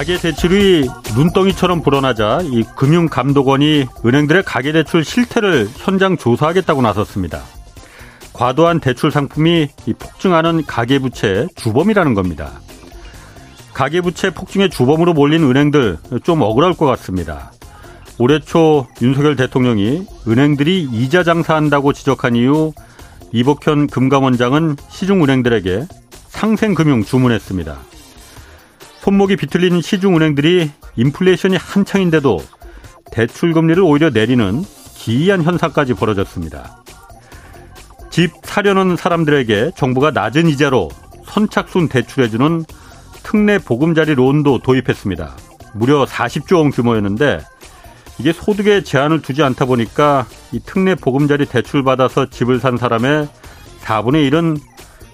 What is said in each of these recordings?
가계 대출이 눈덩이처럼 불어나자 이 금융감독원이 은행들의 가계 대출 실태를 현장 조사하겠다고 나섰습니다. 과도한 대출 상품이 폭증하는 가계부채 주범이라는 겁니다. 가계부채 폭증의 주범으로 몰린 은행들 좀 억울할 것 같습니다. 올해 초 윤석열 대통령이 은행들이 이자 장사한다고 지적한 이후 이복현 금감원장은 시중은행들에게 상생금융 주문했습니다. 손목이 비틀린 시중은행들이 인플레이션이 한창인데도 대출 금리를 오히려 내리는 기이한 현상까지 벌어졌습니다. 집 사려는 사람들에게 정부가 낮은 이자로 선착순 대출해주는 특례 보금자리 론도 도입했습니다. 무려 40조 원 규모였는데 이게 소득에 제한을 두지 않다 보니까 이 특례 보금자리 대출 받아서 집을 산 사람의 4분의 1은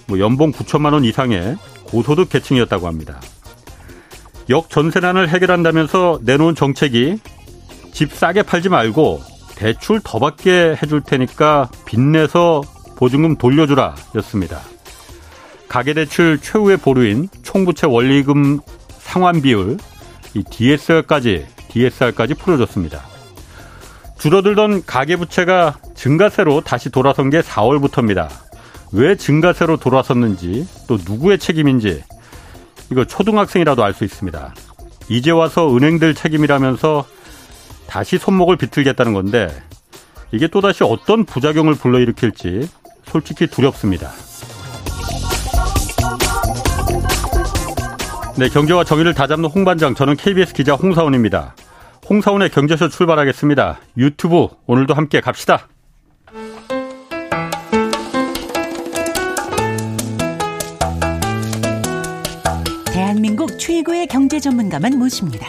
뭐 연봉 9천만 원 이상의 고소득 계층이었다고 합니다. 역전세난을 해결한다면서 내놓은 정책이 집 싸게 팔지 말고 대출 더 받게 해줄 테니까 빚내서 보증금 돌려주라 였습니다. 가계대출 최후의 보루인 총부채 원리금 상환 비율 이 DSR까지 DSR까지 풀어줬습니다. 줄어들던 가계부채가 증가세로 다시 돌아선 게 4월부터입니다. 왜 증가세로 돌아섰는지 또 누구의 책임인지 이거 초등학생이라도 알 수 있습니다. 이제 와서 은행들 책임이라면서 다시 손목을 비틀겠다는 건데 이게 또다시 어떤 부작용을 불러일으킬지 솔직히 두렵습니다. 네, 경제와 정의를 다잡는 홍반장, 저는 KBS 기자 홍사원입니다. 홍사원의 경제쇼 출발하겠습니다. 유튜브 오늘도 함께 갑시다. 대한민국 최고의 경제 전문가만 모십니다.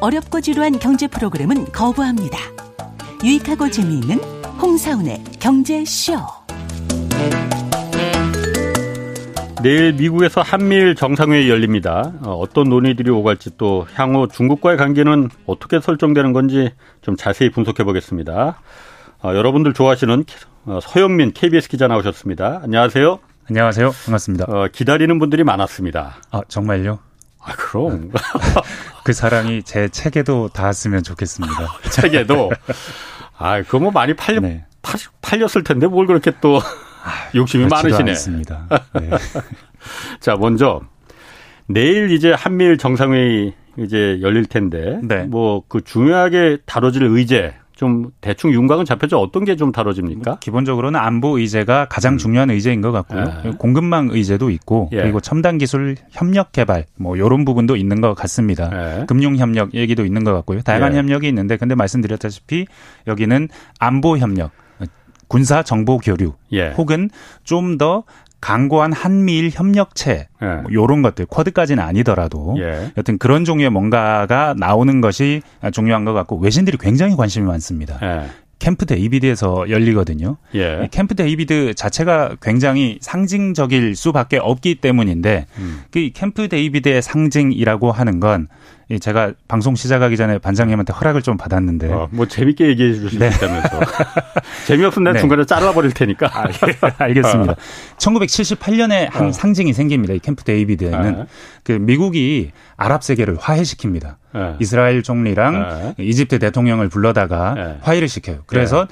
어렵고 지루한 경제 프로그램은 거부합니다. 유익하고 재미있는 홍사운의 경제쇼. 내일 미국에서 한미일 정상회의 열립니다. 어, 어떤 논의들이 오갈지 또 향후 중국과의 관계는 어떻게 설정되는 건지 좀 자세히 분석해 보겠습니다. 어, 여러분들 좋아하시는 어, 서영민 KBS 기자 나오셨습니다. 안녕하세요. 안녕하세요. 반갑습니다. 어, 기다리는 분들이 많았습니다. 아, 정말요? 아, 그럼. 그 사랑이 제 책에도 닿았으면 좋겠습니다. 책에도? 아, 그거 뭐 많이 팔려, 네. 팔, 팔렸을 텐데 뭘 그렇게 또 아, 욕심이 많으시네. 않습니다. 네. 자, 먼저 내일 이제 한미일 정상회의 이제 열릴 텐데 네. 뭐그 중요하게 다뤄질 의제 좀 대충 윤곽은 잡혀져 어떤 게 좀 다뤄집니까? 뭐 기본적으로는 안보 의제가 가장 음. 중요한 의제인 것 같고요. 예. 공급망 의제도 있고 예. 그리고 첨단 기술 협력 개발 뭐 이런 부분도 있는 것 같습니다. 예. 금융 협력 얘기도 있는 것 같고요. 다양한 예. 협력이 있는데 근데 말씀드렸다시피 여기는 안보 협력 군사 정보 교류 예. 혹은 좀 더 강고한 한미일 협력체 예. 뭐 요런 것들 쿼드까지는 아니더라도 예. 여튼 그런 종류의 뭔가가 나오는 것이 중요한 것 같고 외신들이 굉장히 관심이 많습니다. 예. 캠프 데이비드에서 열리거든요. 예. 캠프 데이비드 자체가 굉장히 상징적일 수밖에 없기 때문인데 음. 그 캠프 데이비드의 상징이라고 하는 건 제가 방송 시작하기 전에 반장님한테 허락을 좀 받았는데. 어, 뭐 재밌게 얘기해 주실 네. 수 있다면서. 재미없으면 내 네. 중간에 잘라버릴 테니까. 아, 예, 알겠습니다. 어. 1978년에 한 어. 상징이 생깁니다. 이 캠프 데이비드에는. 어. 그 미국이 아랍 세계를 화해시킵니다. 네. 이스라엘 총리랑 네. 이집트 대통령을 불러다가 네. 화해를 시켜요. 그래서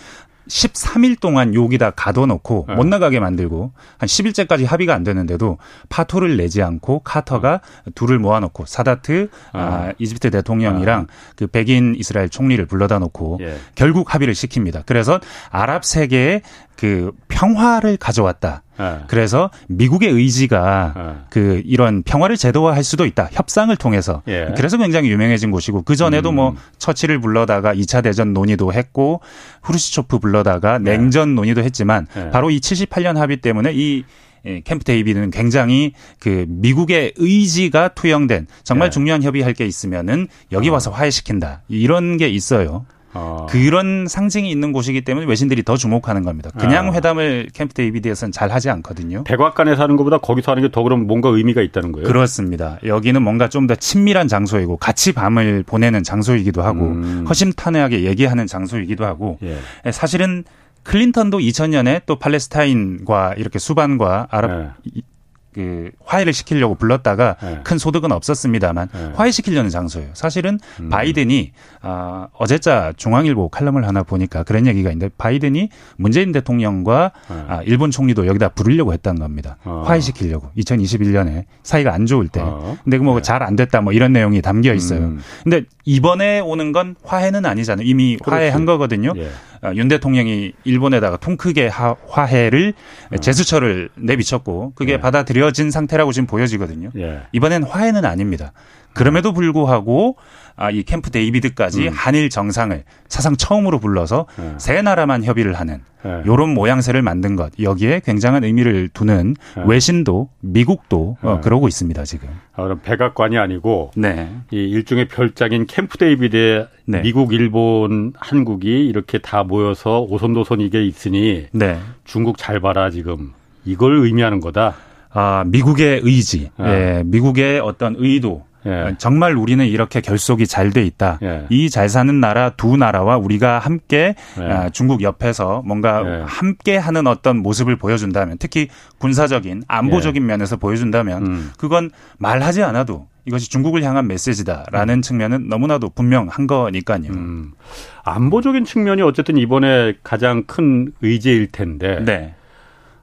13일 동안 여기다 가둬놓고 네. 못 나가게 만들고 한 10일째까지 합의가 안 되는데도 파토를 내지 않고 카터가 네. 둘을 모아놓고 사다트 네. 아, 이집트 대통령이랑 네. 그 백인 이스라엘 총리를 불러다 놓고 예. 결국 합의를 시킵니다. 그래서 아랍 세계에 그 평화를 가져왔다. 네. 그래서 미국의 의지가 네. 그 이런 평화를 제도화할 수도 있다. 협상을 통해서. 예. 그래서 굉장히 유명해진 곳이고 그 전에도 뭐 음. 뭐 처치를 불러다가 2차 대전 논의도 했고 흐루시초프 불러다가 네. 냉전 논의도 했지만 네. 바로 이 78년 합의 때문에 이 예, 캠프 데이비드는 굉장히 그 미국의 의지가 투영된 정말 네. 중요한 협의할 게 있으면은 여기 어. 와서 화해시킨다 이런 게 있어요. 어. 그런 상징이 있는 곳이기 때문에 외신들이 더 주목하는 겁니다. 그냥 어. 회담을 캠프 데이비드에서는 잘 하지 않거든요. 백악관에서 하는 것보다 거기서 하는 게 더 그럼 뭔가 의미가 있다는 거예요? 그렇습니다. 여기는 뭔가 좀 더 친밀한 장소이고 같이 밤을 보내는 장소이기도 하고 음. 허심탄회하게 얘기하는 장소이기도 하고 예. 예 사실은 클린턴도 2000년에 또 팔레스타인과 이렇게 수반과 아랍 예. 그 화해를 시키려고 불렀다가 네. 큰 소득은 없었습니다만 네. 화해시키려는 장소예요. 사실은 음. 바이든이 아, 어제자 중앙일보 칼럼을 하나 보니까 그런 얘기가 있는데 바이든이 문재인 대통령과 네. 아, 일본 총리도 여기다 부르려고 했다는 겁니다. 어. 화해시키려고 2021년에 사이가 안 좋을 때. 어. 근데 그뭐 잘안 네. 됐다 뭐 이런 내용이 담겨 있어요. 음. 근데 이번에 오는 건 화해는 아니잖아요. 이미 그렇지. 화해한 거거든요. 예. 아, 윤 대통령이 일본에다가 통 크게 화해를 어. 제스처를 내비쳤고 그게 예. 받아들여진 상태라고 지금 보여지거든요. 예. 이번엔 화해는 아닙니다. 그럼에도 불구하고 아, 이 캠프 데이비드까지 음. 한일 정상을 사상 처음으로 불러서 네. 세 나라만 협의를 하는 네. 요런 모양새를 만든 것 여기에 굉장한 의미를 두는 네. 외신도 미국도 어, 네. 그러고 있습니다 지금. 아, 그럼 백악관이 아니고 네. 이 일종의 별장인 캠프 데이비드에 네. 미국, 일본, 한국이 이렇게 다 모여서 오손도손 이게 있으니 네. 중국 잘 봐라 지금 이걸 의미하는 거다. 아, 미국의 의지, 아. 예, 미국의 어떤 의도, 예. 정말 우리는 이렇게 결속이 잘 돼 있다. 예. 이잘 사는 나라 두 나라와 우리가 함께 예. 아, 중국 옆에서 뭔가 예. 함께 하는 어떤 모습을 보여준다면 특히 군사적인 안보적인 예. 면에서 보여준다면 음. 그건 말하지 않아도 이것이 중국을 향한 메시지다라는 음. 측면은 너무나도 분명한 거니까요. 음. 안보적인 측면이 어쨌든 이번에 가장 큰 의제일 텐데. 네.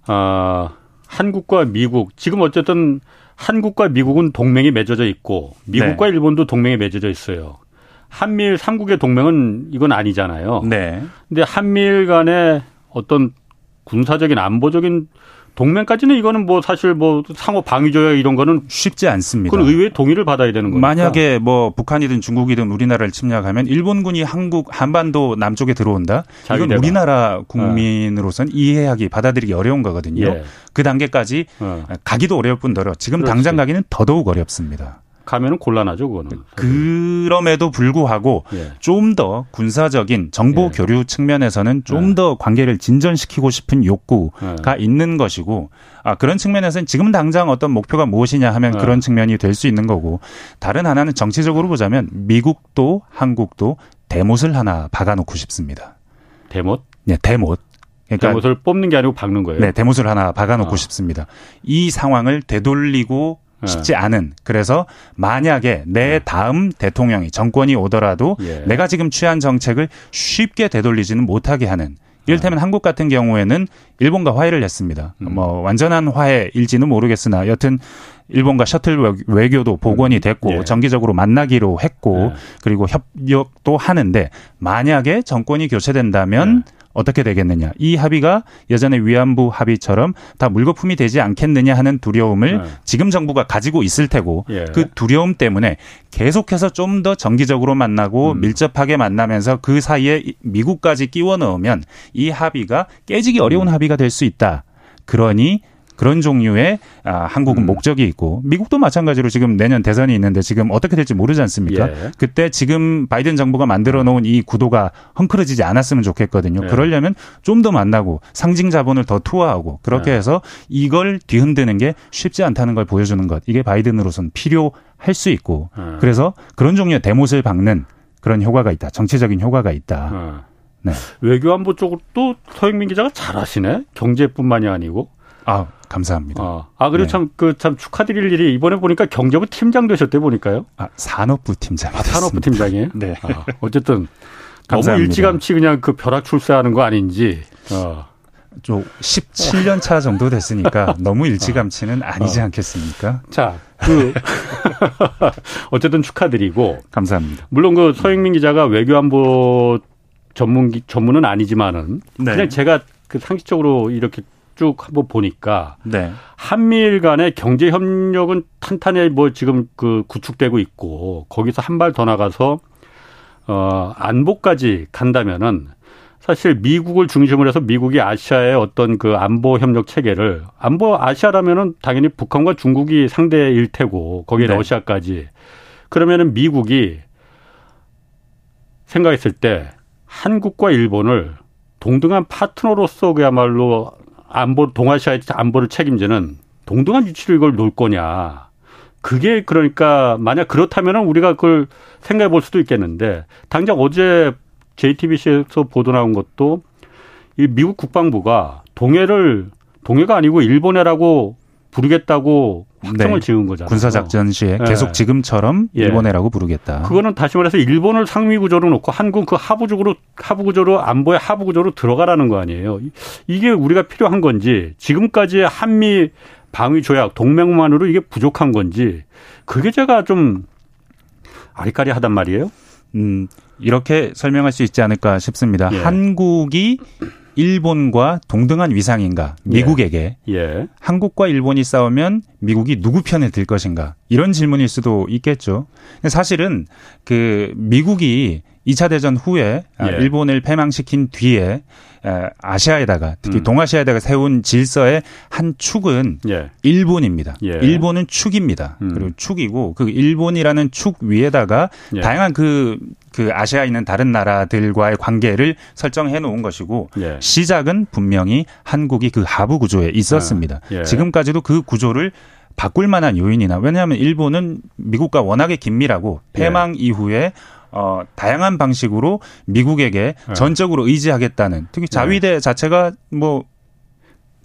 아, 한국과 미국 지금 어쨌든 한국과 미국은 동맹이 맺어져 있고 미국과 네. 일본도 동맹이 맺어져 있어요. 한미일 삼국의 동맹은 이건 아니잖아요. 네. 근데 한미일 간의 어떤 군사적인 안보적인 동맹까지는 이거는 뭐 사실 뭐 상호 방위 조약 이런 거는 쉽지 않습니다. 그건 의회 동의를 받아야 되는 거니까. 만약에 뭐 북한이든 중국이든 우리나라를 침략하면 일본군이 한국 한반도 남쪽에 들어온다. 이건 우리나라 국민으로서는 네. 이해하기 받아들이기 어려운 거거든요. 예. 그 단계까지 어. 가기도 어려울 뿐더러 지금 그렇지. 당장 가기는 더더욱 어렵습니다. 가면은 곤란하죠, 그거는. 그럼에도 불구하고 예. 좀더 군사적인 정보 예. 교류 측면에서는 좀더 예. 관계를 진전시키고 싶은 욕구가 예. 있는 것이고 아 그런 측면에서는 지금 당장 어떤 목표가 무엇이냐 하면 예. 그런 측면이 될 수 있는 거고 다른 하나는 정치적으로 보자면 미국도 한국도 대못을 하나 박아놓고 싶습니다. 대못? 네, 대못. 그러니까 대못을 뽑는 게 아니고 박는 거예요. 네, 대못을 하나 박아놓고 아. 싶습니다. 이 상황을 되돌리고 네. 쉽지 않은 그래서 만약에 내 네. 다음 대통령이 정권이 오더라도 예. 내가 지금 취한 정책을 쉽게 되돌리지는 못하게 하는 이를테면 네. 한국 같은 경우에는 일본과 화해를 했습니다. 음. 뭐 완전한 화해일지는 모르겠으나 여튼 일본과 셔틀 외교도 복원이 음. 됐고 예. 정기적으로 만나기로 했고 예. 그리고 협력도 하는데 만약에 정권이 교체된다면 예. 어떻게 되겠느냐. 이 합의가 예전에 위안부 합의처럼 다 물거품이 되지 않겠느냐 하는 두려움을 네. 지금 정부가 가지고 있을 테고 예. 그 두려움 때문에 계속해서 좀 더 정기적으로 만나고 음. 밀접하게 만나면서 그 사이에 미국까지 끼워 넣으면 이 합의가 깨지기 어려운 음. 합의가 될 수 있다. 그러니 그런 종류의 아, 한국은 음. 목적이 있고 미국도 마찬가지로 지금 내년 대선이 있는데 지금 어떻게 될지 모르지 않습니까? 예. 그때 지금 바이든 정부가 만들어 놓은 이 구도가 헝클어지지 않았으면 좋겠거든요. 예. 그러려면 좀 더 만나고 상징 자본을 더 투하하고 그렇게 예. 해서 이걸 뒤흔드는 게 쉽지 않다는 걸 보여주는 것. 이게 바이든으로서는 필요할 수 있고 예. 그래서 그런 종류의 대못을 박는 그런 효과가 있다. 정치적인 효과가 있다. 예. 네. 외교안보 쪽도 서영민 기자가 잘하시네. 경제뿐만이 아니고. 아, 감사합니다. 아, 아 그리고 네. 참, 그, 참 축하드릴 일이 이번에 보니까 경제부 팀장 되셨대 보니까요. 아, 산업부 팀장. 아, 산업부 팀장이에요? 네. 아, 어쨌든 감사합니다. 너무 일찌감치 그냥 그 벼락 출세하는 거 아닌지. 어. 좀 17년 차 정도 됐으니까 너무 일찌감치는 아니지 어. 않겠습니까? 자, 그 어쨌든 축하드리고 감사합니다. 물론 그 서영민 기자가 외교안보 전문 전문은 아니지만은 네. 그냥 제가 그 상식적으로 이렇게 쭉 한번 보니까 네. 한미일 간의 경제 협력은 탄탄히 뭐 지금 그 구축되고 있고 거기서 한 발 더 나가서 어 안보까지 간다면은 사실 미국을 중심으로 해서 미국이 아시아의 어떤 그 안보 협력 체계를 안보 아시아라면은 당연히 북한과 중국이 상대일 테고 거기에 네. 러시아까지 그러면은 미국이 생각했을 때 한국과 일본을 동등한 파트너로서 그야말로 안보 동아시아의 안보를 책임지는 동등한 위치를 이걸 놓을 거냐. 그게 그러니까 만약 그렇다면은 우리가 그걸 생각해 볼 수도 있겠는데 당장 어제 JTBC에서 보도 나온 것도 이 미국 국방부가 동해를 동해가 아니고 일본해라고 부르겠다고 확정을 네. 지은 거잖아요. 군사작전 시에 계속 예. 지금처럼 예. 일본해라고 부르겠다. 그거는 다시 말해서 일본을 상위 구조로 놓고 한국 그 하부 구조로 하부 구조로 안보의 하부 구조로 들어가라는 거 아니에요. 이게 우리가 필요한 건지 지금까지의 한미 방위 조약 동맹만으로 이게 부족한 건지 그게 제가 좀 아리까리하단 말이에요. 음, 이렇게 설명할 수 있지 않을까 싶습니다. 예. 한국이 일본과 동등한 위상인가? 미국에게 예. 예. 한국과 일본이 싸우면 미국이 누구 편에 들 것인가? 이런 질문일 수도 있겠죠. 사실은 그 미국이 2차 대전 후에 아, 예. 일본을 패망시킨 뒤에 아시아에다가 특히 음. 동아시아에다가 세운 질서의 한 축은 예. 일본입니다. 예. 일본은 축입니다. 음. 그리고 축이고 그 일본이라는 축 위에다가 예. 다양한 그그 그 아시아에 있는 다른 나라들과의 관계를 설정해 놓은 것이고 예. 시작은 분명히 한국이 그 하부 구조에 있었습니다. 아, 예. 지금까지도 그 구조를 바꿀 만한 요인이나 왜냐하면 일본은 미국과 워낙에 긴밀하고 패망 예. 이후에 어, 다양한 방식으로 미국에게 네. 전적으로 의지하겠다는 특히 자위대 네. 자체가 뭐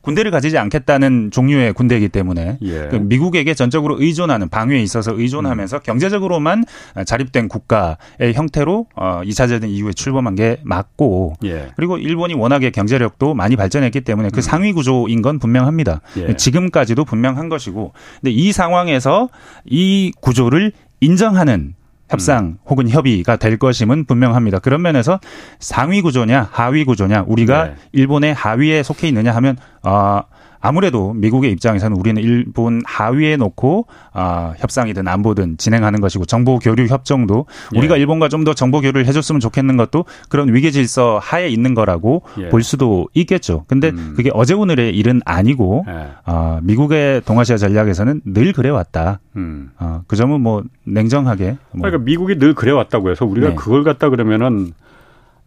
군대를 가지지 않겠다는 종류의 군대이기 때문에 예. 그 미국에게 전적으로 의존하는 방위에 있어서 의존하면서 음. 경제적으로만 자립된 국가의 형태로 어 2차 대전 이후에 출범한 게 맞고 예. 그리고 일본이 워낙에 경제력도 많이 발전했기 때문에 그 음. 상위 구조인 건 분명합니다. 예. 지금까지도 분명한 것이고 근데 이 상황에서 이 구조를 인정하는 협상 음. 혹은 협의가 될 것임은 분명합니다. 그런 면에서 상위 구조냐 하위 구조냐 우리가 네. 일본의 하위에 속해 있느냐 하면 아 어, 아무래도 미국의 입장에서는 우리는 일본 하위에 놓고 아, 협상이든 안보든 진행하는 것이고 정보 교류 협정도 예. 우리가 일본과 좀 더 정보 교류를 해줬으면 좋겠는 것도 그런 위계 질서 하에 있는 거라고 예. 볼 수도 있겠죠. 근데 음. 그게 어제 오늘의 일은 아니고 예. 아, 미국의 동아시아 전략에서는 늘 그래왔다. 음. 아, 그 점은 뭐 냉정하게. 뭐. 그러니까 미국이 늘 그래왔다고 해서 우리가 네. 그걸 갖다 그러면은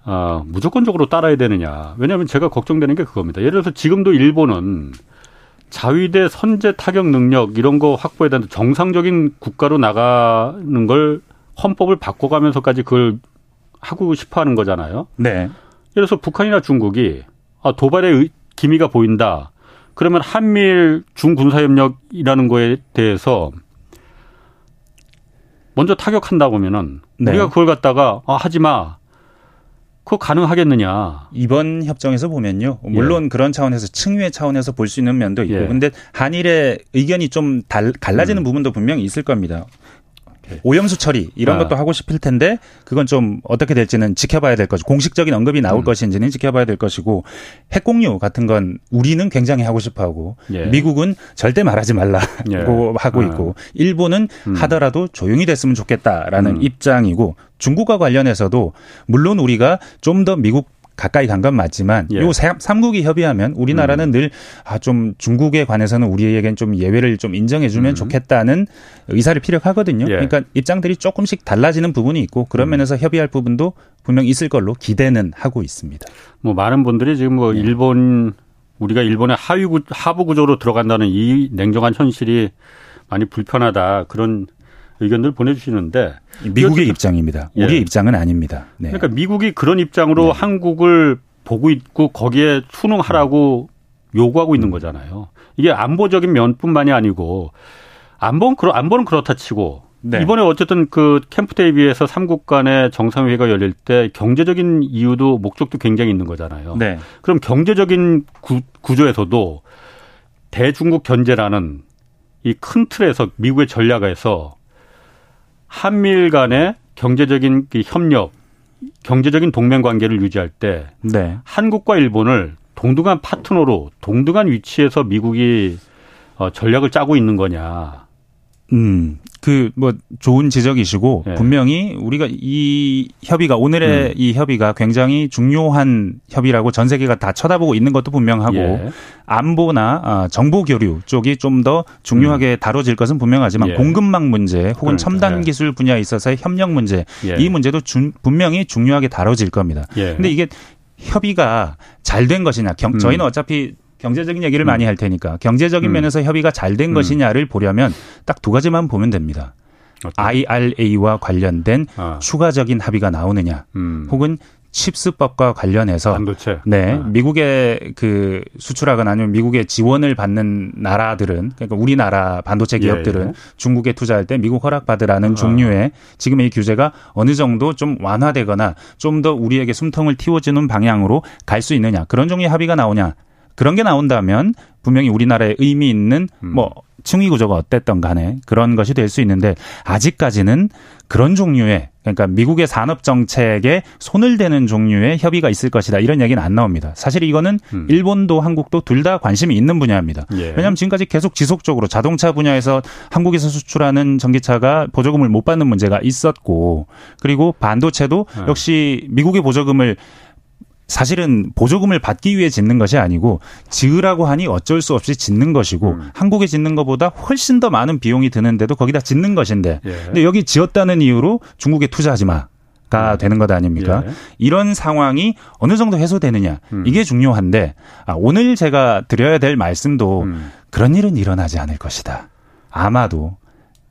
아, 무조건적으로 따라야 되느냐. 왜냐하면 제가 걱정되는 게 그겁니다. 예를 들어서 지금도 일본은 자위대 선제 타격 능력 이런 거 확보에 대한 정상적인 국가로 나가는 걸 헌법을 바꿔가면서까지 그걸 하고 싶어 하는 거잖아요. 네. 예를 들어서 북한이나 중국이 아, 도발의 기미가 보인다. 그러면 한미일 중군사협력이라는 거에 대해서 먼저 타격한다고 하면은 네. 우리가 그걸 갖다가 아, 하지 마. 그거 가능하겠느냐. 이번 협정에서 보면요. 물론 예. 그런 차원에서 층위의 차원에서 볼 수 있는 면도 있고. 예. 근데 한일의 의견이 좀 달, 갈라지는 음. 부분도 분명히 있을 겁니다. 네. 오염수 처리 이런 아. 것도 하고 싶을 텐데 그건 좀 어떻게 될지는 지켜봐야 될 것이고 공식적인 언급이 나올 음. 것인지는 지켜봐야 될 것이고 핵공유 같은 건 우리는 굉장히 하고 싶어하고 예. 미국은 절대 말하지 말라고 예. 하고 아. 있고 일본은 음. 하더라도 조용히 됐으면 좋겠다라는 음. 입장이고 중국과 관련해서도 물론 우리가 좀 더 미국 가까이 간 건 맞지만 예. 요 삼국이 협의하면 우리나라는 음. 늘아좀 중국에 관해서는 우리에겐 좀 예외를 좀 인정해 주면 음. 좋겠다는 의사를 피력하거든요. 예. 그러니까 입장들이 조금씩 달라지는 부분이 있고 그런 음. 면에서 협의할 부분도 분명 있을 걸로 기대는 하고 있습니다. 뭐 많은 분들이 지금 뭐 예. 일본 우리가 일본의 하위 구, 하부 구조로 들어간다는 이 냉정한 현실이 많이 불편하다 그런 의견들 보내주시는데 미국의 입장입니다. 예. 우리의 입장은 아닙니다. 네. 그러니까 미국이 그런 입장으로 네. 한국을 보고 있고 거기에 순응하라고 요구하고 있는 거잖아요. 이게 안보적인 면뿐만이 아니고 안보는 그렇 안보는 그렇다 치고 네. 이번에 어쨌든 그 캠프 데이비에서 삼국 간의 정상회의가 열릴 때 경제적인 이유도 목적도 굉장히 있는 거잖아요. 네. 그럼 경제적인 구, 구조에서도 대중국 견제라는 이 큰 틀에서 미국의 전략에서 한미일 간의 경제적인 그 협력, 경제적인 동맹 관계를 유지할 때 네. 한국과 일본을 동등한 파트너로 동등한 위치에서 미국이 어, 전략을 짜고 있는 거냐. 음, 그 뭐 좋은 지적이시고 네. 분명히 우리가 이 협의가 오늘의 음. 이 협의가 굉장히 중요한 협의라고 전 세계가 다 쳐다보고 있는 것도 분명하고 예. 안보나 아, 정보 교류 쪽이 좀 더 중요하게 음. 다뤄질 것은 분명하지만 예. 공급망 문제 혹은 그러니까. 첨단 예. 기술 분야에 있어서의 협력 문제 예. 이 문제도 중, 분명히 중요하게 다뤄질 겁니다. 예. 근데 이게 협의가 잘 된 것이냐 경, 음. 저희는 어차피 경제적인 얘기를 음. 많이 할 테니까 경제적인 음. 면에서 협의가 잘된 음. 것이냐를 보려면 딱 두 가지만 보면 됩니다. 어떤? IRA와 관련된 아. 추가적인 합의가 나오느냐, 음. 혹은 칩스법과 관련해서 반도체. 네, 아. 미국의 그 수출하거나 아니면 미국의 지원을 받는 나라들은 그러니까 우리나라 반도체 예, 기업들은 예, 예. 중국에 투자할 때 미국 허락받으라는 아. 종류의 지금의 규제가 어느 정도 좀 완화되거나 좀 더 우리에게 숨통을 틔워주는 방향으로 갈 수 있느냐 그런 종류의 합의가 나오냐 그런 게 나온다면 분명히 우리나라에 의미 있는 음. 뭐 층위 구조가 어땠던 간에 그런 것이 될 수 있는데 아직까지는 그런 종류의 그러니까 미국의 산업 정책에 손을 대는 종류의 협의가 있을 것이다 이런 얘기는 안 나옵니다. 사실 이거는 음. 일본도 한국도 둘 다 관심이 있는 분야입니다. 예. 왜냐하면 지금까지 계속 지속적으로 자동차 분야에서 한국에서 수출하는 전기차가 보조금을 못 받는 문제가 있었고 그리고 반도체도 예. 역시 미국의 보조금을 사실은 보조금을 받기 위해 짓는 것이 아니고 지으라고 하니 어쩔 수 없이 짓는 것이고 음. 한국에 짓는 것보다 훨씬 더 많은 비용이 드는데도 거기다 짓는 것인데 예. 근데 여기 지었다는 이유로 중국에 투자하지 마. 가 음. 되는 것 아닙니까? 예. 이런 상황이 어느 정도 해소되느냐 음. 이게 중요한데 아, 오늘 제가 드려야 될 말씀도 음. 그런 일은 일어나지 않을 것이다. 아마도